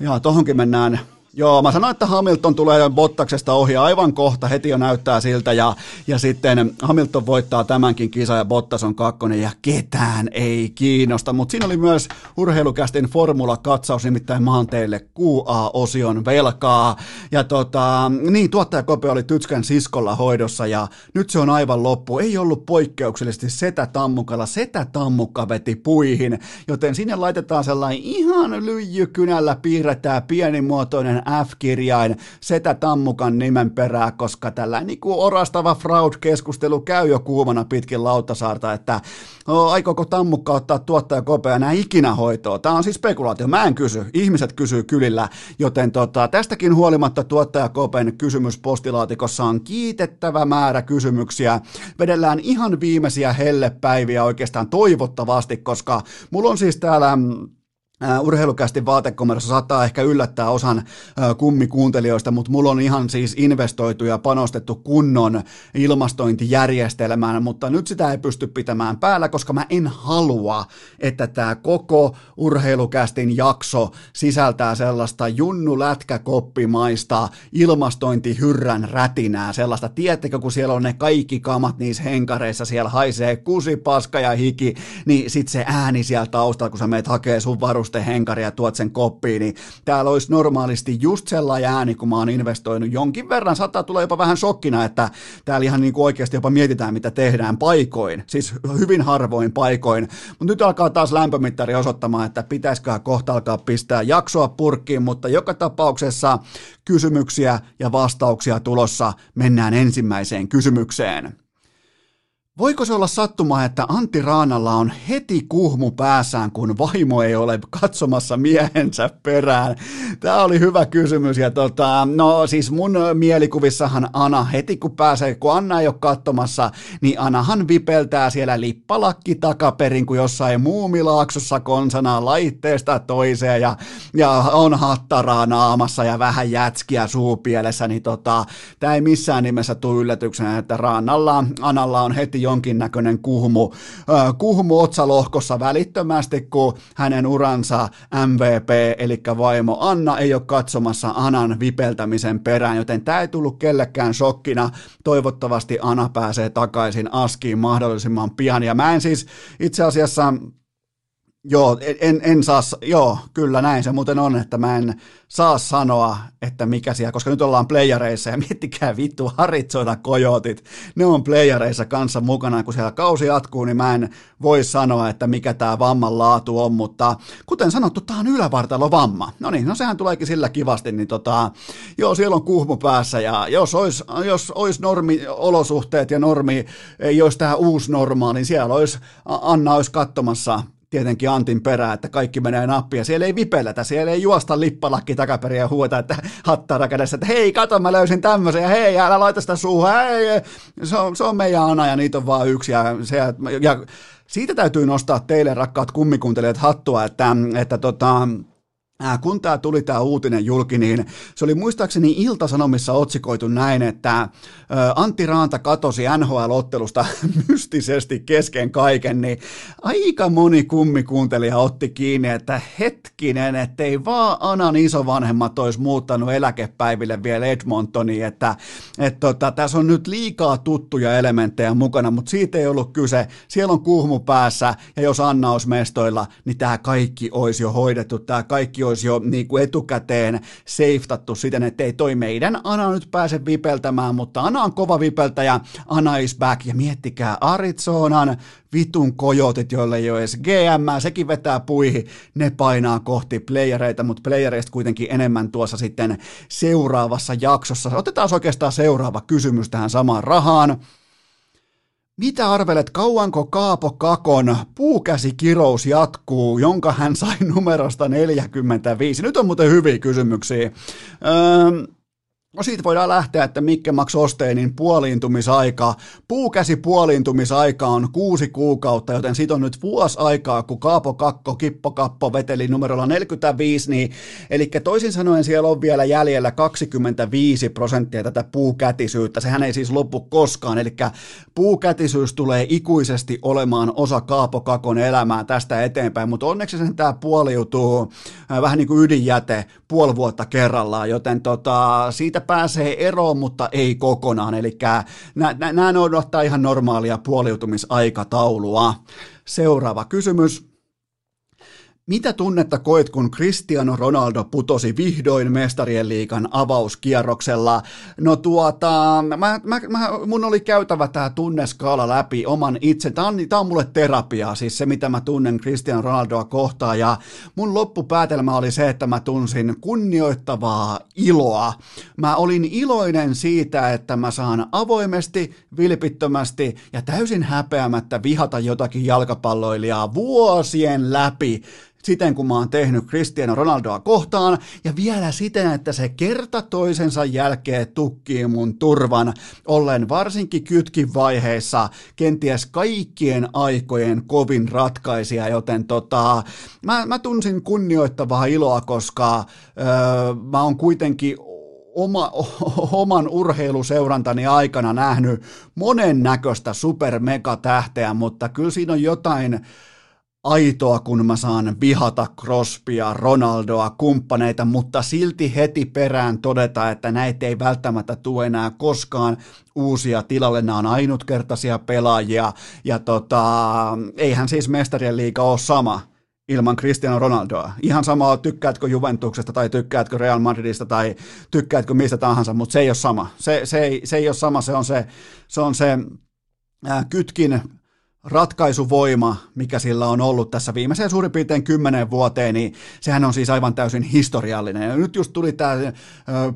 ja tohonkin mennään Joo, mä sanoin, että Hamilton tulee Bottaksesta ohi aivan kohta, heti jo näyttää siltä, ja, ja sitten Hamilton voittaa tämänkin kisa ja Bottas on kakkonen, ja ketään ei kiinnosta, mutta siinä oli myös urheilukästin formula-katsaus, nimittäin maan teille QA-osion velkaa, ja tota, niin, tuottaja Kope oli Tytskän siskolla hoidossa, ja nyt se on aivan loppu, ei ollut poikkeuksellisesti setä tammukalla, setä tammukka veti puihin, joten sinne laitetaan sellainen ihan lyijykynällä piirretään pienimuotoinen F-kirjain setä Tammukan nimen perää, koska tällä niin kuin orastava fraud-keskustelu käy jo kuumana pitkin Lauttasaarta, että o, aikooko Tammukka ottaa tuottaja kopea ikinä hoitoa. Tämä on siis spekulaatio, mä en kysy, ihmiset kysyy kylillä, joten tota, tästäkin huolimatta tuottaja Kopen kysymys postilaatikossa on kiitettävä määrä kysymyksiä. Vedellään ihan viimeisiä hellepäiviä oikeastaan toivottavasti, koska mulla on siis täällä urheilukästi vaatekomerossa saattaa ehkä yllättää osan kummikuuntelijoista, mutta mulla on ihan siis investoitu ja panostettu kunnon ilmastointijärjestelmään, mutta nyt sitä ei pysty pitämään päällä, koska mä en halua, että tämä koko urheilukästin jakso sisältää sellaista junnu lätkäkoppimaista ilmastointihyrrän rätinää, sellaista, tiettekö, kun siellä on ne kaikki kamat niissä henkareissa, siellä haisee kusi, paska ja hiki, niin sit se ääni siellä taustalla, kun sä meet hakee sun varusta henkari ja tuot sen koppiin, niin täällä olisi normaalisti just sellainen ääni, kun mä oon investoinut jonkin verran. Saattaa tulla jopa vähän shokkina, että täällä ihan niin kuin oikeasti jopa mietitään, mitä tehdään paikoin, siis hyvin harvoin paikoin. Mutta nyt alkaa taas lämpömittari osoittamaan, että pitäisikö kohta alkaa pistää jaksoa purkkiin, mutta joka tapauksessa kysymyksiä ja vastauksia tulossa. Mennään ensimmäiseen kysymykseen. Voiko se olla sattuma, että Antti Raanalla on heti kuhmu päässään, kun vaimo ei ole katsomassa miehensä perään? Tämä oli hyvä kysymys ja tota, no siis mun mielikuvissahan Ana heti kun pääsee, kun Anna ei ole katsomassa, niin Anahan vipeltää siellä lippalakki takaperin kuin jossain muumilaaksossa konsana laitteesta toiseen ja, ja on hattaraa naamassa ja vähän jätskiä suupielessä, niin tota, tämä ei missään nimessä tule yllätyksenä, että Raanalla, Analla on heti jonkinnäköinen kuhmu, kuhmu otsalohkossa välittömästi, kun hänen uransa MVP, eli vaimo Anna, ei ole katsomassa Anan vipeltämisen perään, joten tämä ei tullut kellekään shokkina. Toivottavasti Ana pääsee takaisin askiin mahdollisimman pian. Ja mä en siis itse asiassa Joo, en, en saa, joo, kyllä näin se muuten on, että mä en saa sanoa, että mikä siellä, koska nyt ollaan playareissa ja miettikää vittu Haritsoita kojotit, ne on playareissa kanssa mukana, kun siellä kausi jatkuu, niin mä en voi sanoa, että mikä tämä vamman laatu on, mutta kuten sanottu, tämä on ylävartalovamma. No niin, no sehän tuleekin sillä kivasti, niin tota, joo, siellä on kuhmu päässä ja jos olisi, jos olisi normiolosuhteet ja normi ei olisi tämä uusi normaali, niin siellä olisi, Anna olisi katsomassa tietenkin Antin perää, että kaikki menee nappia. Siellä ei vipelletä, siellä ei juosta lippalakki takaperin ja huuta, että hattara kädessä, että hei, kato, mä löysin tämmöisen, ja hei, älä laita sitä suuhun, hei, se on, se on meidän Ana, ja niitä on vaan yksi, ja, se, ja siitä täytyy nostaa teille, rakkaat kummikuuntelijat, hattua, että, että tota, kun tämä tuli tämä uutinen julki, niin se oli muistaakseni Ilta-Sanomissa otsikoitu näin, että Antti Raanta katosi NHL-ottelusta mystisesti kesken kaiken, niin aika moni kummikuuntelija otti kiinni, että hetkinen, ettei vaan Anan isovanhemmat olisi muuttanut eläkepäiville vielä Edmontoniin, että et tota, tässä on nyt liikaa tuttuja elementtejä mukana, mutta siitä ei ollut kyse. Siellä on kuhmu päässä, ja jos Anna olisi mestoilla, niin tämä kaikki olisi jo hoidettu, tämä kaikki olisi jo niin kuin etukäteen seiftattu siten, että ei toi meidän Ana nyt pääse vipeltämään, mutta Ana on kova vipeltäjä, Ana is back, ja miettikää Arizonan vitun kojotit, joille ei ole edes GM, sekin vetää puihin, ne painaa kohti playereita, mutta playereista kuitenkin enemmän tuossa sitten seuraavassa jaksossa. Otetaan oikeastaan seuraava kysymys tähän samaan rahaan. Mitä arvelet, kauanko Kaapo Kakon puukäsikirous jatkuu, jonka hän sai numerosta 45? Nyt on muuten hyviä kysymyksiä. Öö, No siitä voidaan lähteä, että Mikke Max Osteenin puoliintumisaika, puukäsi puoliintumisaika on kuusi kuukautta, joten siitä on nyt vuosi aikaa, kun Kaapo Kakko, Kippo Kappo veteli numerolla 45, niin, eli toisin sanoen siellä on vielä jäljellä 25 prosenttia tätä puukätisyyttä, sehän ei siis loppu koskaan, eli puukätisyys tulee ikuisesti olemaan osa Kaapo Kakon elämää tästä eteenpäin, mutta onneksi sen tämä puoliutuu äh, vähän niin kuin ydinjäte puoli vuotta kerrallaan, joten tota, siitä pääsee eroon, mutta ei kokonaan. Eli nämä noudattaa ihan normaalia puoliutumisaikataulua. Seuraava kysymys. Mitä tunnetta koit, kun Cristiano Ronaldo putosi vihdoin mestarien liikan avauskierroksella? No tuota, mä, mä, mä, mun oli käytävä tämä tunneskaala läpi oman itse. Tämä on, tää on mulle terapiaa, siis se mitä mä tunnen Cristiano Ronaldoa kohtaan. Ja mun loppupäätelmä oli se, että mä tunsin kunnioittavaa iloa. Mä olin iloinen siitä, että mä saan avoimesti, vilpittömästi ja täysin häpeämättä vihata jotakin jalkapalloilijaa vuosien läpi siten, kun mä oon tehnyt Cristiano Ronaldoa kohtaan, ja vielä siten, että se kerta toisensa jälkeen tukkii mun turvan, ollen varsinkin kytkin vaiheessa kenties kaikkien aikojen kovin ratkaisija, joten tota, mä, mä tunsin kunnioittavaa iloa, koska öö, mä oon kuitenkin oma, oman urheiluseurantani aikana nähnyt monen näköistä supermegatähteä, mutta kyllä siinä on jotain aitoa, kun mä saan vihata Crospia, Ronaldoa, kumppaneita, mutta silti heti perään todeta, että näitä ei välttämättä tule enää koskaan uusia tilalle, nämä on ainutkertaisia pelaajia, ja tota, eihän siis mestarien liiga ole sama ilman Cristiano Ronaldoa. Ihan sama, tykkäätkö Juventuksesta tai tykkäätkö Real Madridista tai tykkäätkö mistä tahansa, mutta se ei ole sama. Se, se, ei, se ei ole sama, se on se, se, on se ää, kytkin ratkaisuvoima, mikä sillä on ollut tässä viimeiseen suurin piirtein kymmenen vuoteen, niin sehän on siis aivan täysin historiallinen. Ja nyt just tuli tämä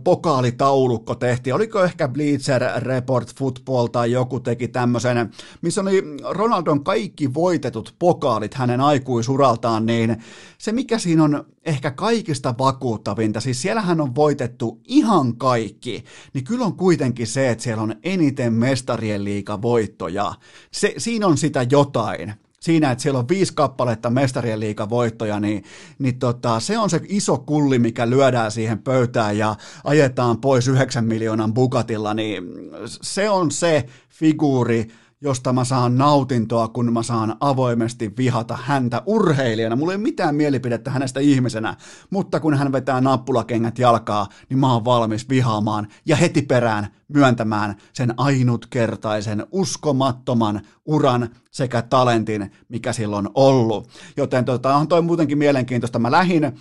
pokaalitaulukko tehtiin, oliko ehkä Bleacher Report Football tai joku teki tämmöisen, missä oli Ronaldon kaikki voitetut pokaalit hänen aikuisuraltaan, niin se mikä siinä on ehkä kaikista vakuuttavinta, siis siellähän on voitettu ihan kaikki, niin kyllä on kuitenkin se, että siellä on eniten mestarien liiga voittoja. Se, siinä on sitä jotain. Siinä, että siellä on viisi kappaletta mestarien liigavoittoja, niin, niin tota, se on se iso kulli, mikä lyödään siihen pöytään ja ajetaan pois 9 miljoonan bukatilla, niin se on se figuuri, josta mä saan nautintoa, kun mä saan avoimesti vihata häntä urheilijana. Mulla ei ole mitään mielipidettä hänestä ihmisenä, mutta kun hän vetää nappulakengät jalkaa, niin mä oon valmis vihaamaan ja heti perään myöntämään sen ainutkertaisen, uskomattoman uran sekä talentin, mikä silloin on ollut. Joten tota, on toi muutenkin mielenkiintoista. Mä lähin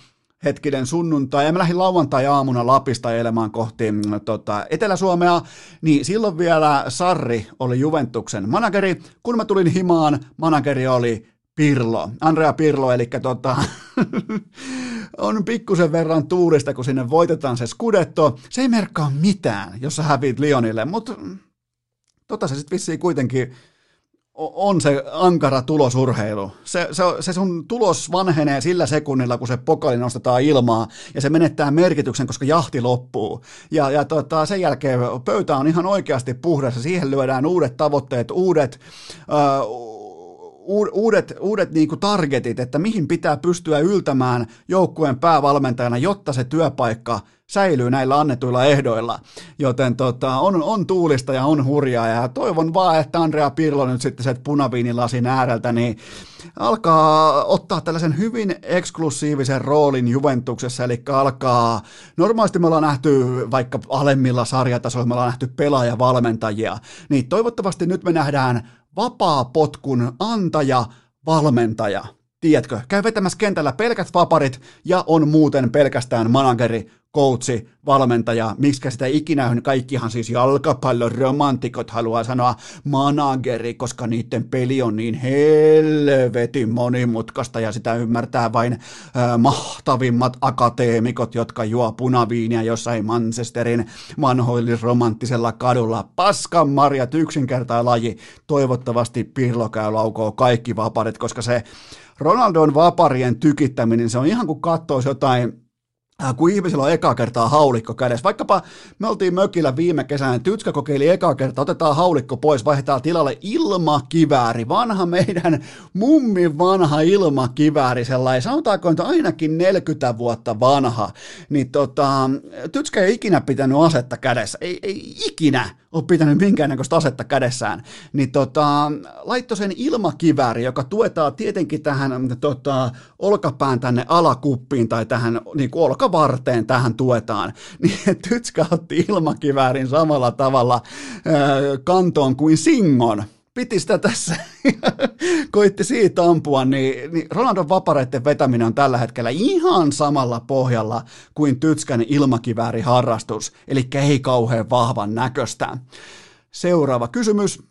hetkinen sunnuntai, ja mä lähdin lauantai-aamuna Lapista elemaan kohti mm, tota, Etelä-Suomea, niin silloin vielä Sarri oli Juventuksen manageri. Kun mä tulin himaan, manageri oli Pirlo, Andrea Pirlo, eli tota, on pikkusen verran tuulista, kun sinne voitetaan se skudetto. Se ei merkkaa mitään, jos sä hävit Lionille, mutta tota se sitten vissiin kuitenkin on se ankara tulosurheilu. Se, se, se sun tulos vanhenee sillä sekunnilla, kun se pokali nostetaan ilmaa, ja se menettää merkityksen, koska jahti loppuu. Ja, ja tota, sen jälkeen pöytä on ihan oikeasti puhdas, ja siihen lyödään uudet tavoitteet, uudet... Uh, uudet, uudet niin kuin targetit, että mihin pitää pystyä yltämään joukkueen päävalmentajana, jotta se työpaikka säilyy näillä annetuilla ehdoilla. Joten tota, on, on tuulista ja on hurjaa ja toivon vaan, että Andrea Pirlo nyt sitten se punaviinilasin ääreltä niin alkaa ottaa tällaisen hyvin eksklusiivisen roolin Juventuksessa, eli alkaa, normaalisti me ollaan nähty vaikka alemmilla sarjatasoilla, me ollaan nähty pelaajavalmentajia, niin toivottavasti nyt me nähdään vapaa potkun antaja, valmentaja. Tiedätkö, käy vetämässä kentällä pelkät vaparit ja on muuten pelkästään manageri, coachi, valmentaja, miksi sitä ikinä on, kaikkihan siis jalkapallon romantikot haluaa sanoa manageri, koska niiden peli on niin helvetin monimutkaista ja sitä ymmärtää vain äh, mahtavimmat akateemikot, jotka juo punaviinia jossain Manchesterin vanhoillisromanttisella kadulla. Paskan marjat, yksinkertainen laji. Toivottavasti Pirlo käy laukoo kaikki vaparit, koska se Ronaldon vaparien tykittäminen, se on ihan kuin katsoisi jotain kun ihmisillä on eka kertaa haulikko kädessä. Vaikkapa me oltiin mökillä viime kesänä, Tytskä kokeili eka kertaa, otetaan haulikko pois, vaihdetaan tilalle ilmakivääri, vanha meidän mummin vanha ilmakivääri, sellainen, sanotaanko että ainakin 40 vuotta vanha, niin tota, Tytskä ei ikinä pitänyt asetta kädessä, ei, ei ikinä ole pitänyt minkäännäköistä asetta kädessään, niin tota, laittoi sen ilmakivääri, joka tuetaan tietenkin tähän tota, olkapään tänne alakuppiin tai tähän niin kuin olkavarteen tähän tuetaan, niin Tytskä otti ilmakiväärin samalla tavalla kantoon kuin Singon piti sitä tässä, koitti siitä ampua, niin, niin Ronaldon vapareiden vetäminen on tällä hetkellä ihan samalla pohjalla kuin Tytskän ilmakivääriharrastus, eli ei kauhean vahvan näköistä. Seuraava kysymys.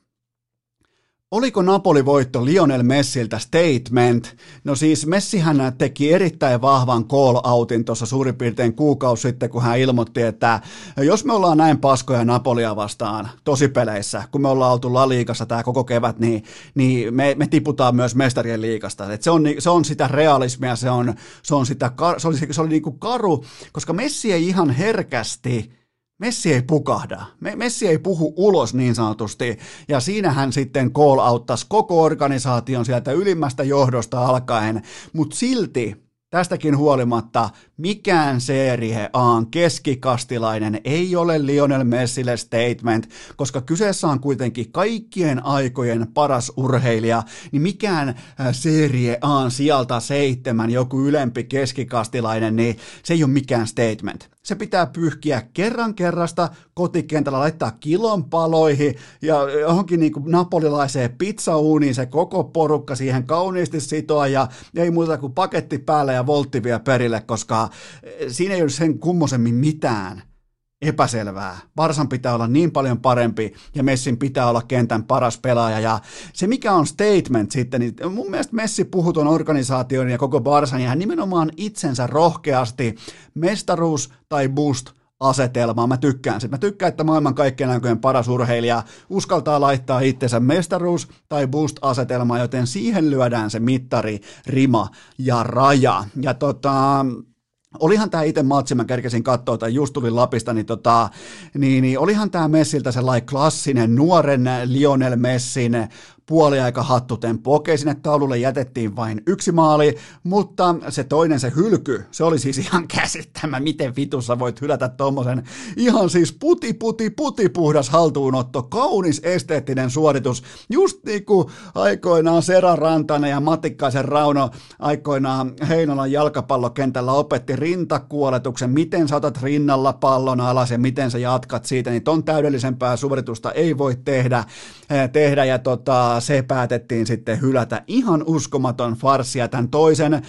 Oliko Napoli-voitto Lionel Messiltä statement? No siis Messihän teki erittäin vahvan call-outin tuossa suurin piirtein kuukausi sitten, kun hän ilmoitti, että jos me ollaan näin paskoja Napolia vastaan tosipeleissä, kun me ollaan oltu La Liigassa tämä koko kevät, niin, niin me, me tiputaan myös mestarien liigasta. Et se, on, se on sitä realismia, se on, se on sitä, se oli, se oli niin kuin karu, koska Messi ei ihan herkästi Messi ei pukahda. Messi ei puhu ulos niin sanotusti, ja siinä hän sitten call outtasi koko organisaation sieltä ylimmästä johdosta alkaen, mutta silti Tästäkin huolimatta mikään Serie A keskikastilainen ei ole Lionel Messille statement, koska kyseessä on kuitenkin kaikkien aikojen paras urheilija, niin mikään äh, Serie A sieltä seitsemän joku ylempi keskikastilainen, niin se ei ole mikään statement. Se pitää pyyhkiä kerran kerrasta kotikentällä, laittaa kilon paloihin ja johonkin niin napolilaiseen pizzauuniin se koko porukka siihen kauniisti sitoa ja ei muuta kuin paketti päälle ja voltti vielä perille, koska eh, siinä ei ole sen kummosemmin mitään epäselvää. Varsan pitää olla niin paljon parempi ja Messin pitää olla kentän paras pelaaja. Ja se mikä on statement sitten, niin mun mielestä Messi puhuu tuon organisaation ja koko Barsan ja hän nimenomaan itsensä rohkeasti mestaruus tai boost asetelmaa. Mä tykkään sitä. Mä tykkään, että maailman kaikkien aikojen paras urheilija uskaltaa laittaa itsensä mestaruus- tai boost-asetelmaa, joten siihen lyödään se mittari, rima ja raja. Ja tota, Olihan tämä itse matsi, mä kerkesin katsoa, tai just tulin Lapista, niin, tota, niin, niin olihan tämä Messiltä sellainen klassinen nuoren Lionel Messin puoliaika hattutemppu. Okei, sinne taululle jätettiin vain yksi maali, mutta se toinen, se hylky, se oli siis ihan käsittämä, miten vitussa voit hylätä tuommoisen ihan siis puti, puti, puti puhdas haltuunotto, kaunis esteettinen suoritus, just niin kuin aikoinaan Sera Rantanen ja Matikkaisen Rauno aikoinaan Heinolan jalkapallokentällä opetti rintakuoletuksen, miten saatat rinnalla pallon alas ja miten sä jatkat siitä, niin ton täydellisempää suoritusta ei voi tehdä, eh, tehdä. Ja tota, se päätettiin sitten hylätä. Ihan uskomaton farssia. Tämän toisen äh,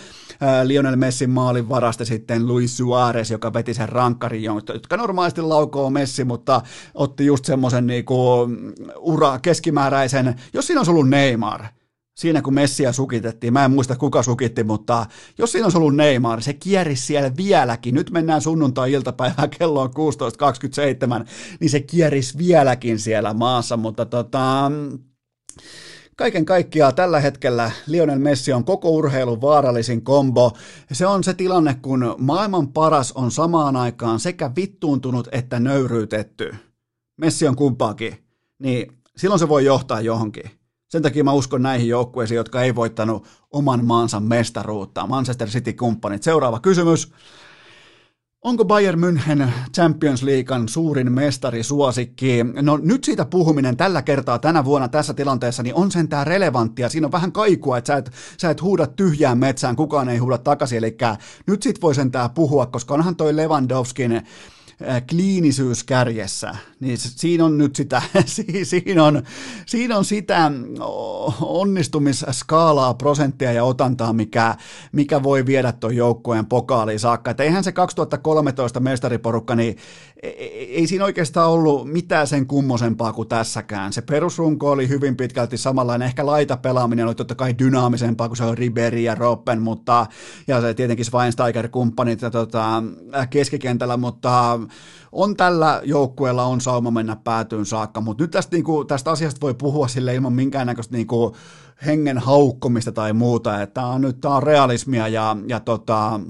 Lionel Messin maalin varasti sitten Luis Suarez, joka veti sen rankkarin, jotka normaalisti laukoo Messi, mutta otti just semmoisen niinku ura keskimääräisen, jos siinä olisi ollut Neymar, siinä kun Messiä sukitettiin, mä en muista kuka sukitti, mutta jos siinä olisi ollut Neymar, se kierisi siellä vieläkin, nyt mennään sunnuntai-iltapäivään, kello on 16.27, niin se kierisi vieläkin siellä maassa, mutta tota, Kaiken kaikkiaan tällä hetkellä Lionel Messi on koko urheilun vaarallisin kombo. Se on se tilanne, kun maailman paras on samaan aikaan sekä vittuuntunut että nöyryytetty. Messi on kumpaakin. Niin silloin se voi johtaa johonkin. Sen takia mä uskon näihin joukkueisiin, jotka ei voittanut oman maansa mestaruutta. Manchester City-kumppanit. Seuraava kysymys. Onko Bayern München Champions Leaguean suurin mestarisuosikki? No nyt siitä puhuminen tällä kertaa tänä vuonna tässä tilanteessa niin on sentään relevanttia. Siinä on vähän kaikua, että sä et, sä et huuda tyhjään metsään, kukaan ei huuda takaisin. Eli nyt sit voi sentään puhua, koska onhan toi Lewandowskin kliinisyys kärjessä, niin siinä on nyt sitä, siinä on, siinä on sitä onnistumisskaalaa, prosenttia ja otantaa, mikä, mikä voi viedä tuon joukkueen pokaaliin saakka. Et eihän se 2013 mestariporukka, niin ei siinä oikeastaan ollut mitään sen kummosempaa kuin tässäkään. Se perusrunko oli hyvin pitkälti samanlainen, ehkä laita pelaaminen oli totta kai dynaamisempaa kuin se on Ribery ja Robben, mutta, ja se tietenkin Schweinsteiger-kumppanit ja tota, keskikentällä, mutta on tällä joukkueella on sauma mennä päätyyn saakka, mutta nyt tästä, niinku, tästä asiasta voi puhua sille ilman minkäännäköistä niinku, hengen haukkomista tai muuta, että on, nyt tämä on realismia ja, ja tota,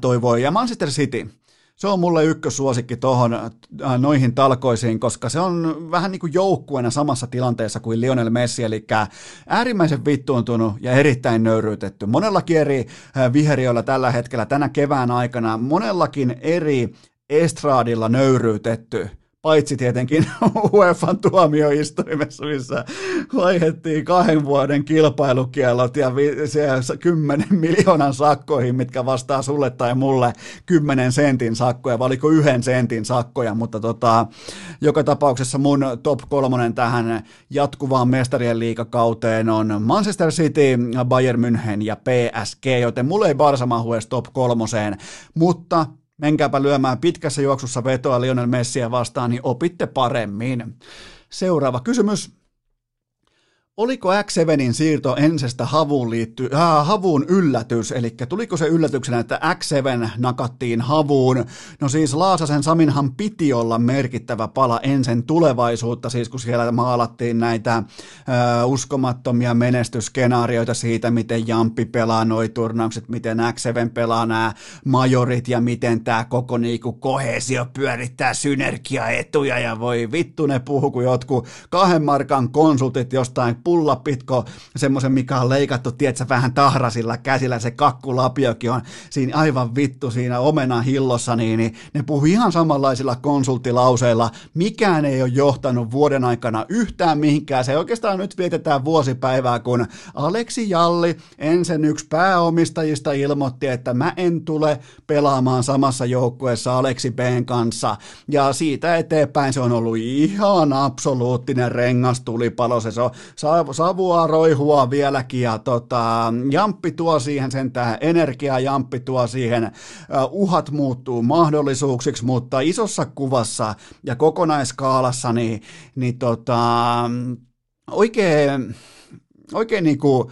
toivoi. Ja Manchester City, se on mulle ykkössuosikki tuohon noihin talkoisiin, koska se on vähän niin kuin joukkueena samassa tilanteessa kuin Lionel Messi, eli äärimmäisen vittuuntunut ja erittäin nöyryytetty. Monellakin eri viheriöillä tällä hetkellä tänä kevään aikana, monellakin eri estraadilla nöyryytetty paitsi tietenkin UEFan tuomioistuimessa, missä vaihettiin kahden vuoden kilpailukielot ja se 10 miljoonan sakkoihin, mitkä vastaa sulle tai mulle 10 sentin sakkoja, vai oliko yhden sentin sakkoja, mutta tota, joka tapauksessa mun top kolmonen tähän jatkuvaan mestarien liikakauteen on Manchester City, Bayern München ja PSG, joten mulle ei Barsa top kolmoseen, mutta menkääpä lyömään pitkässä juoksussa vetoa Lionel Messiä vastaan, niin opitte paremmin. Seuraava kysymys. Oliko X7in siirto ensestä havuun, liitty, äh, havuun yllätys, eli tuliko se yllätyksenä, että X7 nakattiin havuun? No siis Laasasen Saminhan piti olla merkittävä pala ensin tulevaisuutta, siis kun siellä maalattiin näitä äh, uskomattomia menestyskenaarioita siitä, miten Jampi pelaa noi turnaukset, miten X7 pelaa nämä majorit ja miten tämä koko niinku kohesio pyörittää synergiaetuja ja voi vittu ne puhu, kun jotkut kahden markan konsultit jostain pullapitko, semmoisen, mikä on leikattu, tietsä, vähän tahrasilla käsillä, se kakkulapiokin on siinä aivan vittu siinä omena hillossa, niin, niin ne puhuu ihan samanlaisilla konsulttilauseilla. Mikään ei ole johtanut vuoden aikana yhtään mihinkään. Se oikeastaan nyt vietetään vuosipäivää, kun Aleksi Jalli, ensin yksi pääomistajista, ilmoitti, että mä en tule pelaamaan samassa joukkueessa Aleksi B:n kanssa. Ja siitä eteenpäin se on ollut ihan absoluuttinen rengastulipalo. Se, se on, savua roihua vieläkin ja tota, Jamppi tuo siihen sentään energiaa, Jamppi tuo siihen uhat muuttuu mahdollisuuksiksi, mutta isossa kuvassa ja kokonaiskaalassa niin, niin tota, oikein, oikein niin kuin,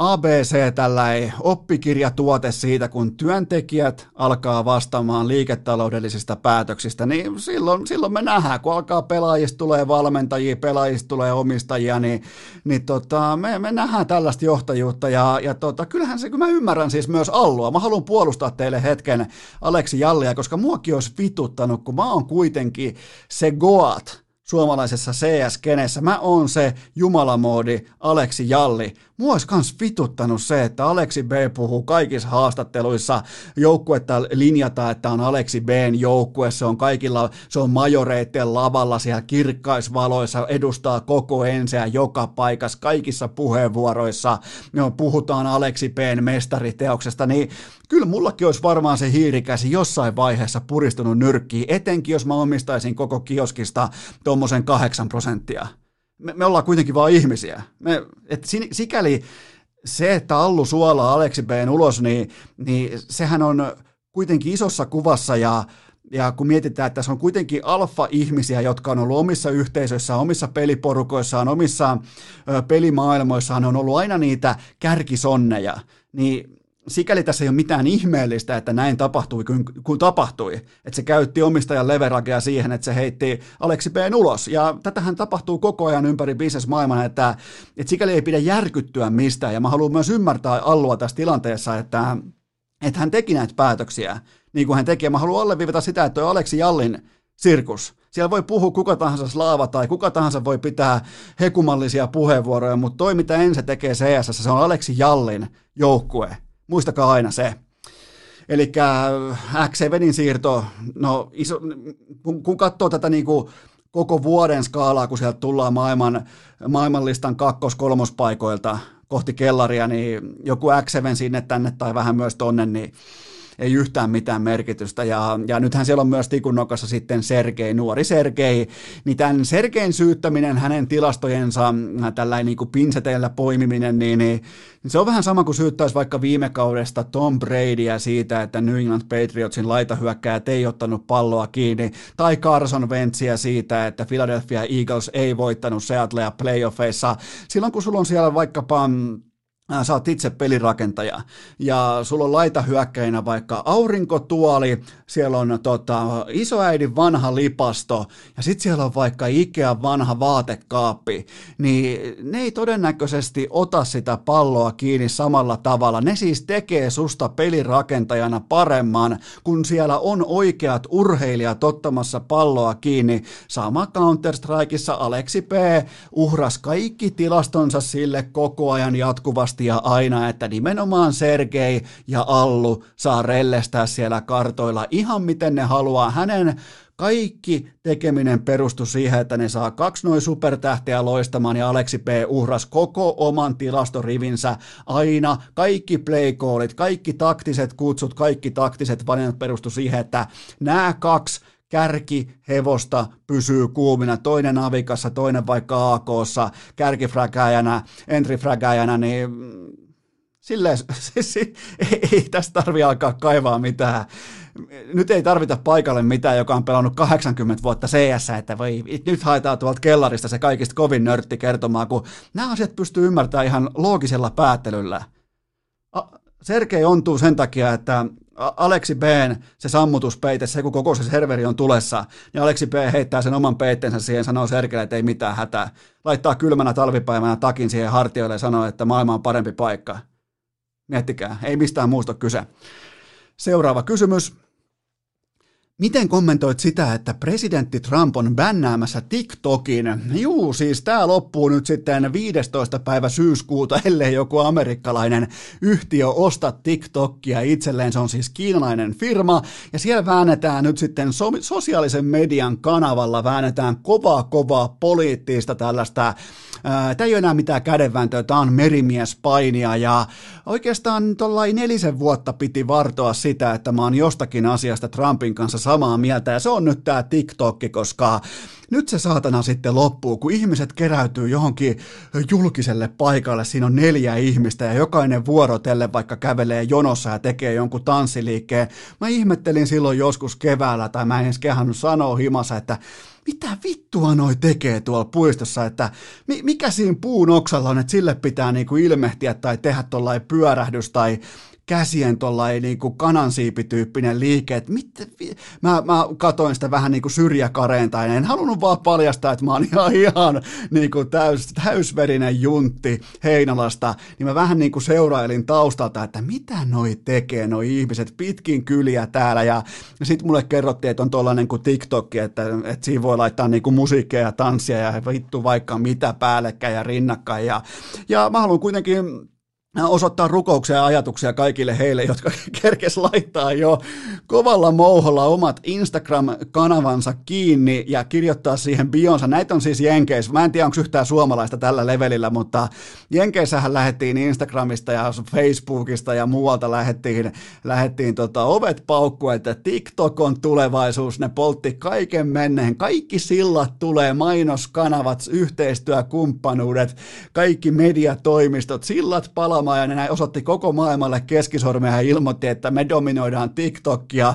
ABC tällainen oppikirjatuote siitä, kun työntekijät alkaa vastaamaan liiketaloudellisista päätöksistä, niin silloin, silloin me nähdään, kun alkaa pelaajista tulee valmentajia, pelaajista tulee omistajia, niin, niin tota, me, me nähdään tällaista johtajuutta ja, ja tota, kyllähän se, kun mä ymmärrän siis myös Allua, mä haluan puolustaa teille hetken Aleksi Jallia, koska muakin olisi vituttanut, kun mä oon kuitenkin se Goat, suomalaisessa CS-kenessä. Mä oon se jumalamoodi Aleksi Jalli. Mua olisi kans vituttanut se, että Aleksi B puhuu kaikissa haastatteluissa, joukkuetta linjataan, että on Aleksi Bn joukkue, se on kaikilla, se on majoreitten lavalla siellä kirkkaisvaloissa, edustaa koko enseä joka paikassa, kaikissa puheenvuoroissa, no, puhutaan Aleksi Bn mestariteoksesta, niin kyllä mullakin olisi varmaan se hiirikäsi jossain vaiheessa puristunut nyrkkiin, etenkin jos mä omistaisin koko kioskista tuommoisen kahdeksan prosenttia me, me ollaan kuitenkin vain ihmisiä. Me, et sikäli se, että Allu suolaa Aleksi B:n ulos, niin, niin sehän on kuitenkin isossa kuvassa ja ja kun mietitään, että tässä on kuitenkin alfa-ihmisiä, jotka on ollut omissa yhteisöissään, omissa peliporukoissaan, omissa pelimaailmoissaan, on ollut aina niitä kärkisonneja, niin sikäli tässä ei ole mitään ihmeellistä, että näin tapahtui kun, kun tapahtui. Että se käytti omistajan leveragea siihen, että se heitti Aleksi B. ulos. Ja tätähän tapahtuu koko ajan ympäri bisnesmaailman, että, että sikäli ei pidä järkyttyä mistään. Ja mä haluan myös ymmärtää Allua tässä tilanteessa, että, että hän teki näitä päätöksiä niin kuin hän teki. Ja mä haluan alleviivata sitä, että toi Aleksi Jallin sirkus. Siellä voi puhua kuka tahansa slaava tai kuka tahansa voi pitää hekumallisia puheenvuoroja, mutta toi mitä ensin tekee CS, se on Aleksi Jallin joukkue Muistakaa aina se. Eli X7 siirto, no iso, kun, kun katsoo tätä niin kuin koko vuoden skaalaa, kun sieltä tullaan maailman, maailmanlistan kakkos-kolmospaikoilta kohti kellaria, niin joku X7 sinne tänne tai vähän myös tonne, niin ei yhtään mitään merkitystä. Ja, ja nythän siellä on myös tikunnokassa sitten Sergei, nuori Sergei, niin tämän Sergein syyttäminen, hänen tilastojensa, tällainen niin pinseteillä poimiminen, niin, niin, niin se on vähän sama kuin syyttäisi vaikka viime kaudesta Tom Bradyä siitä, että New England Patriotsin laitahyökkäjät ei ottanut palloa kiinni, tai Carson Wentzia siitä, että Philadelphia Eagles ei voittanut Seattlea playoffeissa. Silloin kun sulla on siellä vaikkapa sä oot itse pelirakentaja ja sulla on laita hyökkäinä vaikka aurinkotuoli, siellä on tota, isoäidin vanha lipasto ja sitten siellä on vaikka Ikea vanha vaatekaappi, niin ne ei todennäköisesti ota sitä palloa kiinni samalla tavalla. Ne siis tekee susta pelirakentajana paremman, kun siellä on oikeat urheilijat ottamassa palloa kiinni. Sama Counter-Strikeissa Aleksi P. uhras kaikki tilastonsa sille koko ajan jatkuvasti ja aina, että nimenomaan Sergei ja Allu saa rellestää siellä kartoilla ihan miten ne haluaa. Hänen Kaikki tekeminen perustui siihen, että ne saa kaksi noin supertähteä loistamaan ja Aleksi P. uhras koko oman tilastorivinsä aina. Kaikki playkoolit, kaikki taktiset kutsut, kaikki taktiset valinnat perustu siihen, että nämä kaksi kärkihevosta pysyy kuumina, toinen avikassa, toinen vaikka AKssa, kärkifräkäjänä, entrifräkäjänä, niin silleen, siis, ei, ei tästä tarvi alkaa kaivaa mitään. Nyt ei tarvita paikalle mitään, joka on pelannut 80 vuotta CS, että voi, nyt haetaan tuolta kellarista se kaikista kovin nörtti kertomaan, kun nämä asiat pystyy ymmärtämään ihan loogisella päättelyllä. Sergei ontuu sen takia, että Aleksi B, se sammutuspeite, se kun koko se serveri on tulessa, niin Aleksi B heittää sen oman peitteensä siihen, sanoo Sergeille, että ei mitään hätää. Laittaa kylmänä talvipäivänä takin siihen hartioille ja sanoo, että maailma on parempi paikka. Miettikää, ei mistään muusta kyse. Seuraava kysymys. Miten kommentoit sitä, että presidentti Trump on bännäämässä TikTokin? Juu, siis tämä loppuu nyt sitten 15. päivä syyskuuta, ellei joku amerikkalainen yhtiö osta TikTokia itselleen. Se on siis kiinalainen firma, ja siellä väännetään nyt sitten so- sosiaalisen median kanavalla, väännetään kovaa kovaa poliittista tällaista Tämä ei ole enää mitään kädenvääntöä, tämä on merimiespainia ja oikeastaan tuollain nelisen vuotta piti vartoa sitä, että mä oon jostakin asiasta Trumpin kanssa samaa mieltä ja se on nyt tämä TikTokki, koska nyt se saatana sitten loppuu, kun ihmiset keräytyy johonkin julkiselle paikalle, siinä on neljä ihmistä ja jokainen vuorotelle vaikka kävelee jonossa ja tekee jonkun tanssiliikkeen. Mä ihmettelin silloin joskus keväällä, tai mä en edes kehannut sanoa himassa, että mitä vittua noi tekee tuolla puistossa, että mikä siinä puun oksalla on, että sille pitää niinku ilmehtiä tai tehdä tuollainen pyörähdys tai käsien tuollainen niin kanansiipityyppinen liike, että mit, mä, mä katoin sitä vähän niin kuin syrjäkareen tai en halunnut vaan paljastaa, että mä oon ihan, ihan niin kuin täys, täysverinen juntti Heinolasta, niin mä vähän niin kuin seurailin taustalta, että mitä noi tekee, noi ihmiset pitkin kyliä täällä ja, ja sitten mulle kerrottiin, että on tuollainen kuin TikTok, että, että siinä voi laittaa niin kuin musiikkia ja tanssia ja vittu vaikka mitä päällekkäin ja rinnakkain ja, ja mä haluan kuitenkin osoittaa rukouksia ja ajatuksia kaikille heille, jotka kerkes laittaa jo kovalla mouholla omat Instagram-kanavansa kiinni ja kirjoittaa siihen bionsa. Näitä on siis Jenkeissä. Mä en tiedä, onko yhtään suomalaista tällä levelillä, mutta Jenkeissähän lähettiin Instagramista ja Facebookista ja muualta lähettiin, lähettiin tota ovet paukkua, että TikTok on tulevaisuus. Ne poltti kaiken menneen. Kaikki sillat tulee, mainoskanavat, yhteistyökumppanuudet, kaikki mediatoimistot, sillat palaa pelaamaan ja ne osoitti koko maailmalle keskisormea ja ilmoitti, että me dominoidaan TikTokia.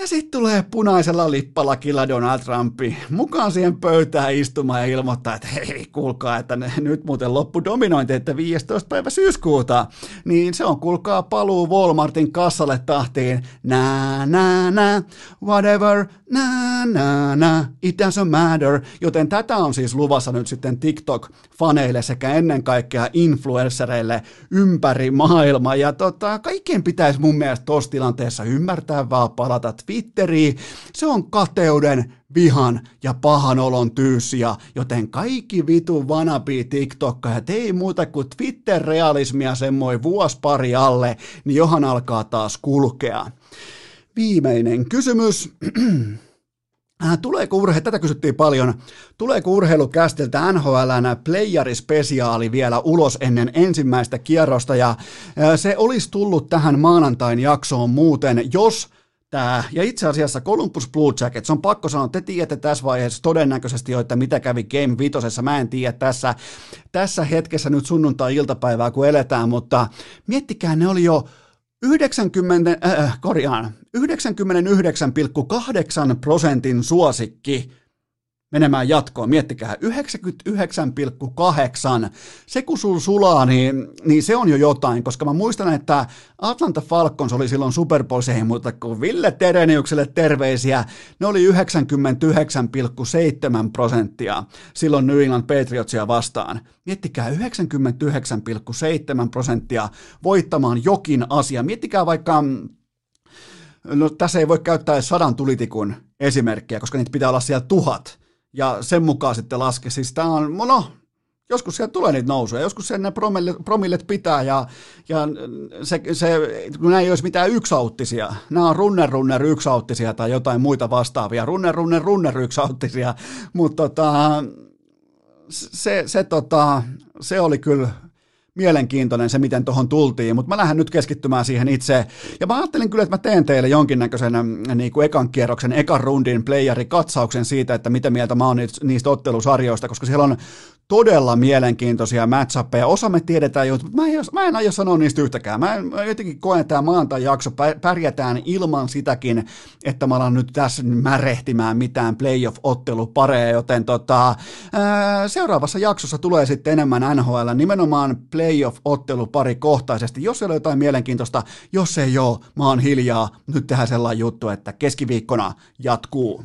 Ja sitten tulee punaisella lippalakilla Donald Trumpi mukaan siihen pöytään istumaan ja ilmoittaa, että hei, kuulkaa, että ne, nyt muuten loppu dominointi, että 15. päivä syyskuuta. Niin se on, kuulkaa, paluu Walmartin kassalle tahtiin. Nää, nää, nää, whatever, nää, nää, nää, it doesn't matter. Joten tätä on siis luvassa nyt sitten TikTok-faneille sekä ennen kaikkea influenssereille ympäri maailmaa. Ja tota, kaikkien pitäisi mun mielestä tuossa tilanteessa ymmärtää vaan palata Twitteriin. Se on kateuden, vihan ja pahan olon tyyssiä, joten kaikki vitu vanabi ja ei muuta kuin Twitter-realismia semmoi vuosi pari alle, niin johan alkaa taas kulkea. Viimeinen kysymys. Äh, tuleeko urhe, tätä kysyttiin paljon, tuleeko urheilukästiltä NHLn playerispesiaali vielä ulos ennen ensimmäistä kierrosta ja äh, se olisi tullut tähän maanantain jaksoon muuten, jos Tää, ja itse asiassa Columbus Blue Jackets, on pakko sanoa, te tiedätte tässä vaiheessa todennäköisesti jo, että mitä kävi Game Vitosessa, mä en tiedä tässä, tässä hetkessä nyt sunnuntai-iltapäivää, kun eletään, mutta miettikää, ne oli jo 90, äh, korjaan, 99,8 prosentin suosikki menemään jatkoon. Miettikää, 99,8. Se kun sul sulaa, niin, niin se on jo jotain, koska mä muistan, että Atlanta Falcons oli silloin Super Bowl, muuta kuin Ville Tereniukselle terveisiä. Ne oli 99,7 prosenttia silloin New England Patriotsia vastaan. Miettikää 99,7 prosenttia voittamaan jokin asia. Miettikää vaikka No tässä ei voi käyttää sadan tulitikun esimerkkiä, koska niitä pitää olla siellä tuhat ja sen mukaan sitten laske. Siis tämä on, no, Joskus siellä tulee niitä nousuja, joskus sen ne promillet, promillet pitää ja, ja se, se, kun nämä ei olisi mitään yksauttisia, nämä on runner runner yksauttisia tai jotain muita vastaavia, runner runner runner yksauttisia, mutta tota, se, se, tota, se oli kyllä mielenkiintoinen se, miten tuohon tultiin, mutta mä lähden nyt keskittymään siihen itse. Ja mä ajattelin kyllä, että mä teen teille jonkinnäköisen niin kuin ekan kierroksen, ekan rundin playeri-katsauksen siitä, että mitä mieltä mä oon niistä ottelusarjoista, koska siellä on todella mielenkiintoisia matchappeja. Osa me tiedetään jo, mutta mä en, mä en aio sanoa niistä yhtäkään. Mä, en, mä jotenkin koen, että tämä maantai-jakso pärjätään ilman sitäkin, että mä alan nyt tässä märehtimään mitään playoff-ottelupareja, joten tota, ää, seuraavassa jaksossa tulee sitten enemmän NHL, nimenomaan playoff-ottelupari kohtaisesti. Jos ei ole jotain mielenkiintoista, jos ei ole, mä oon hiljaa. Nyt tehdään sellainen juttu, että keskiviikkona jatkuu.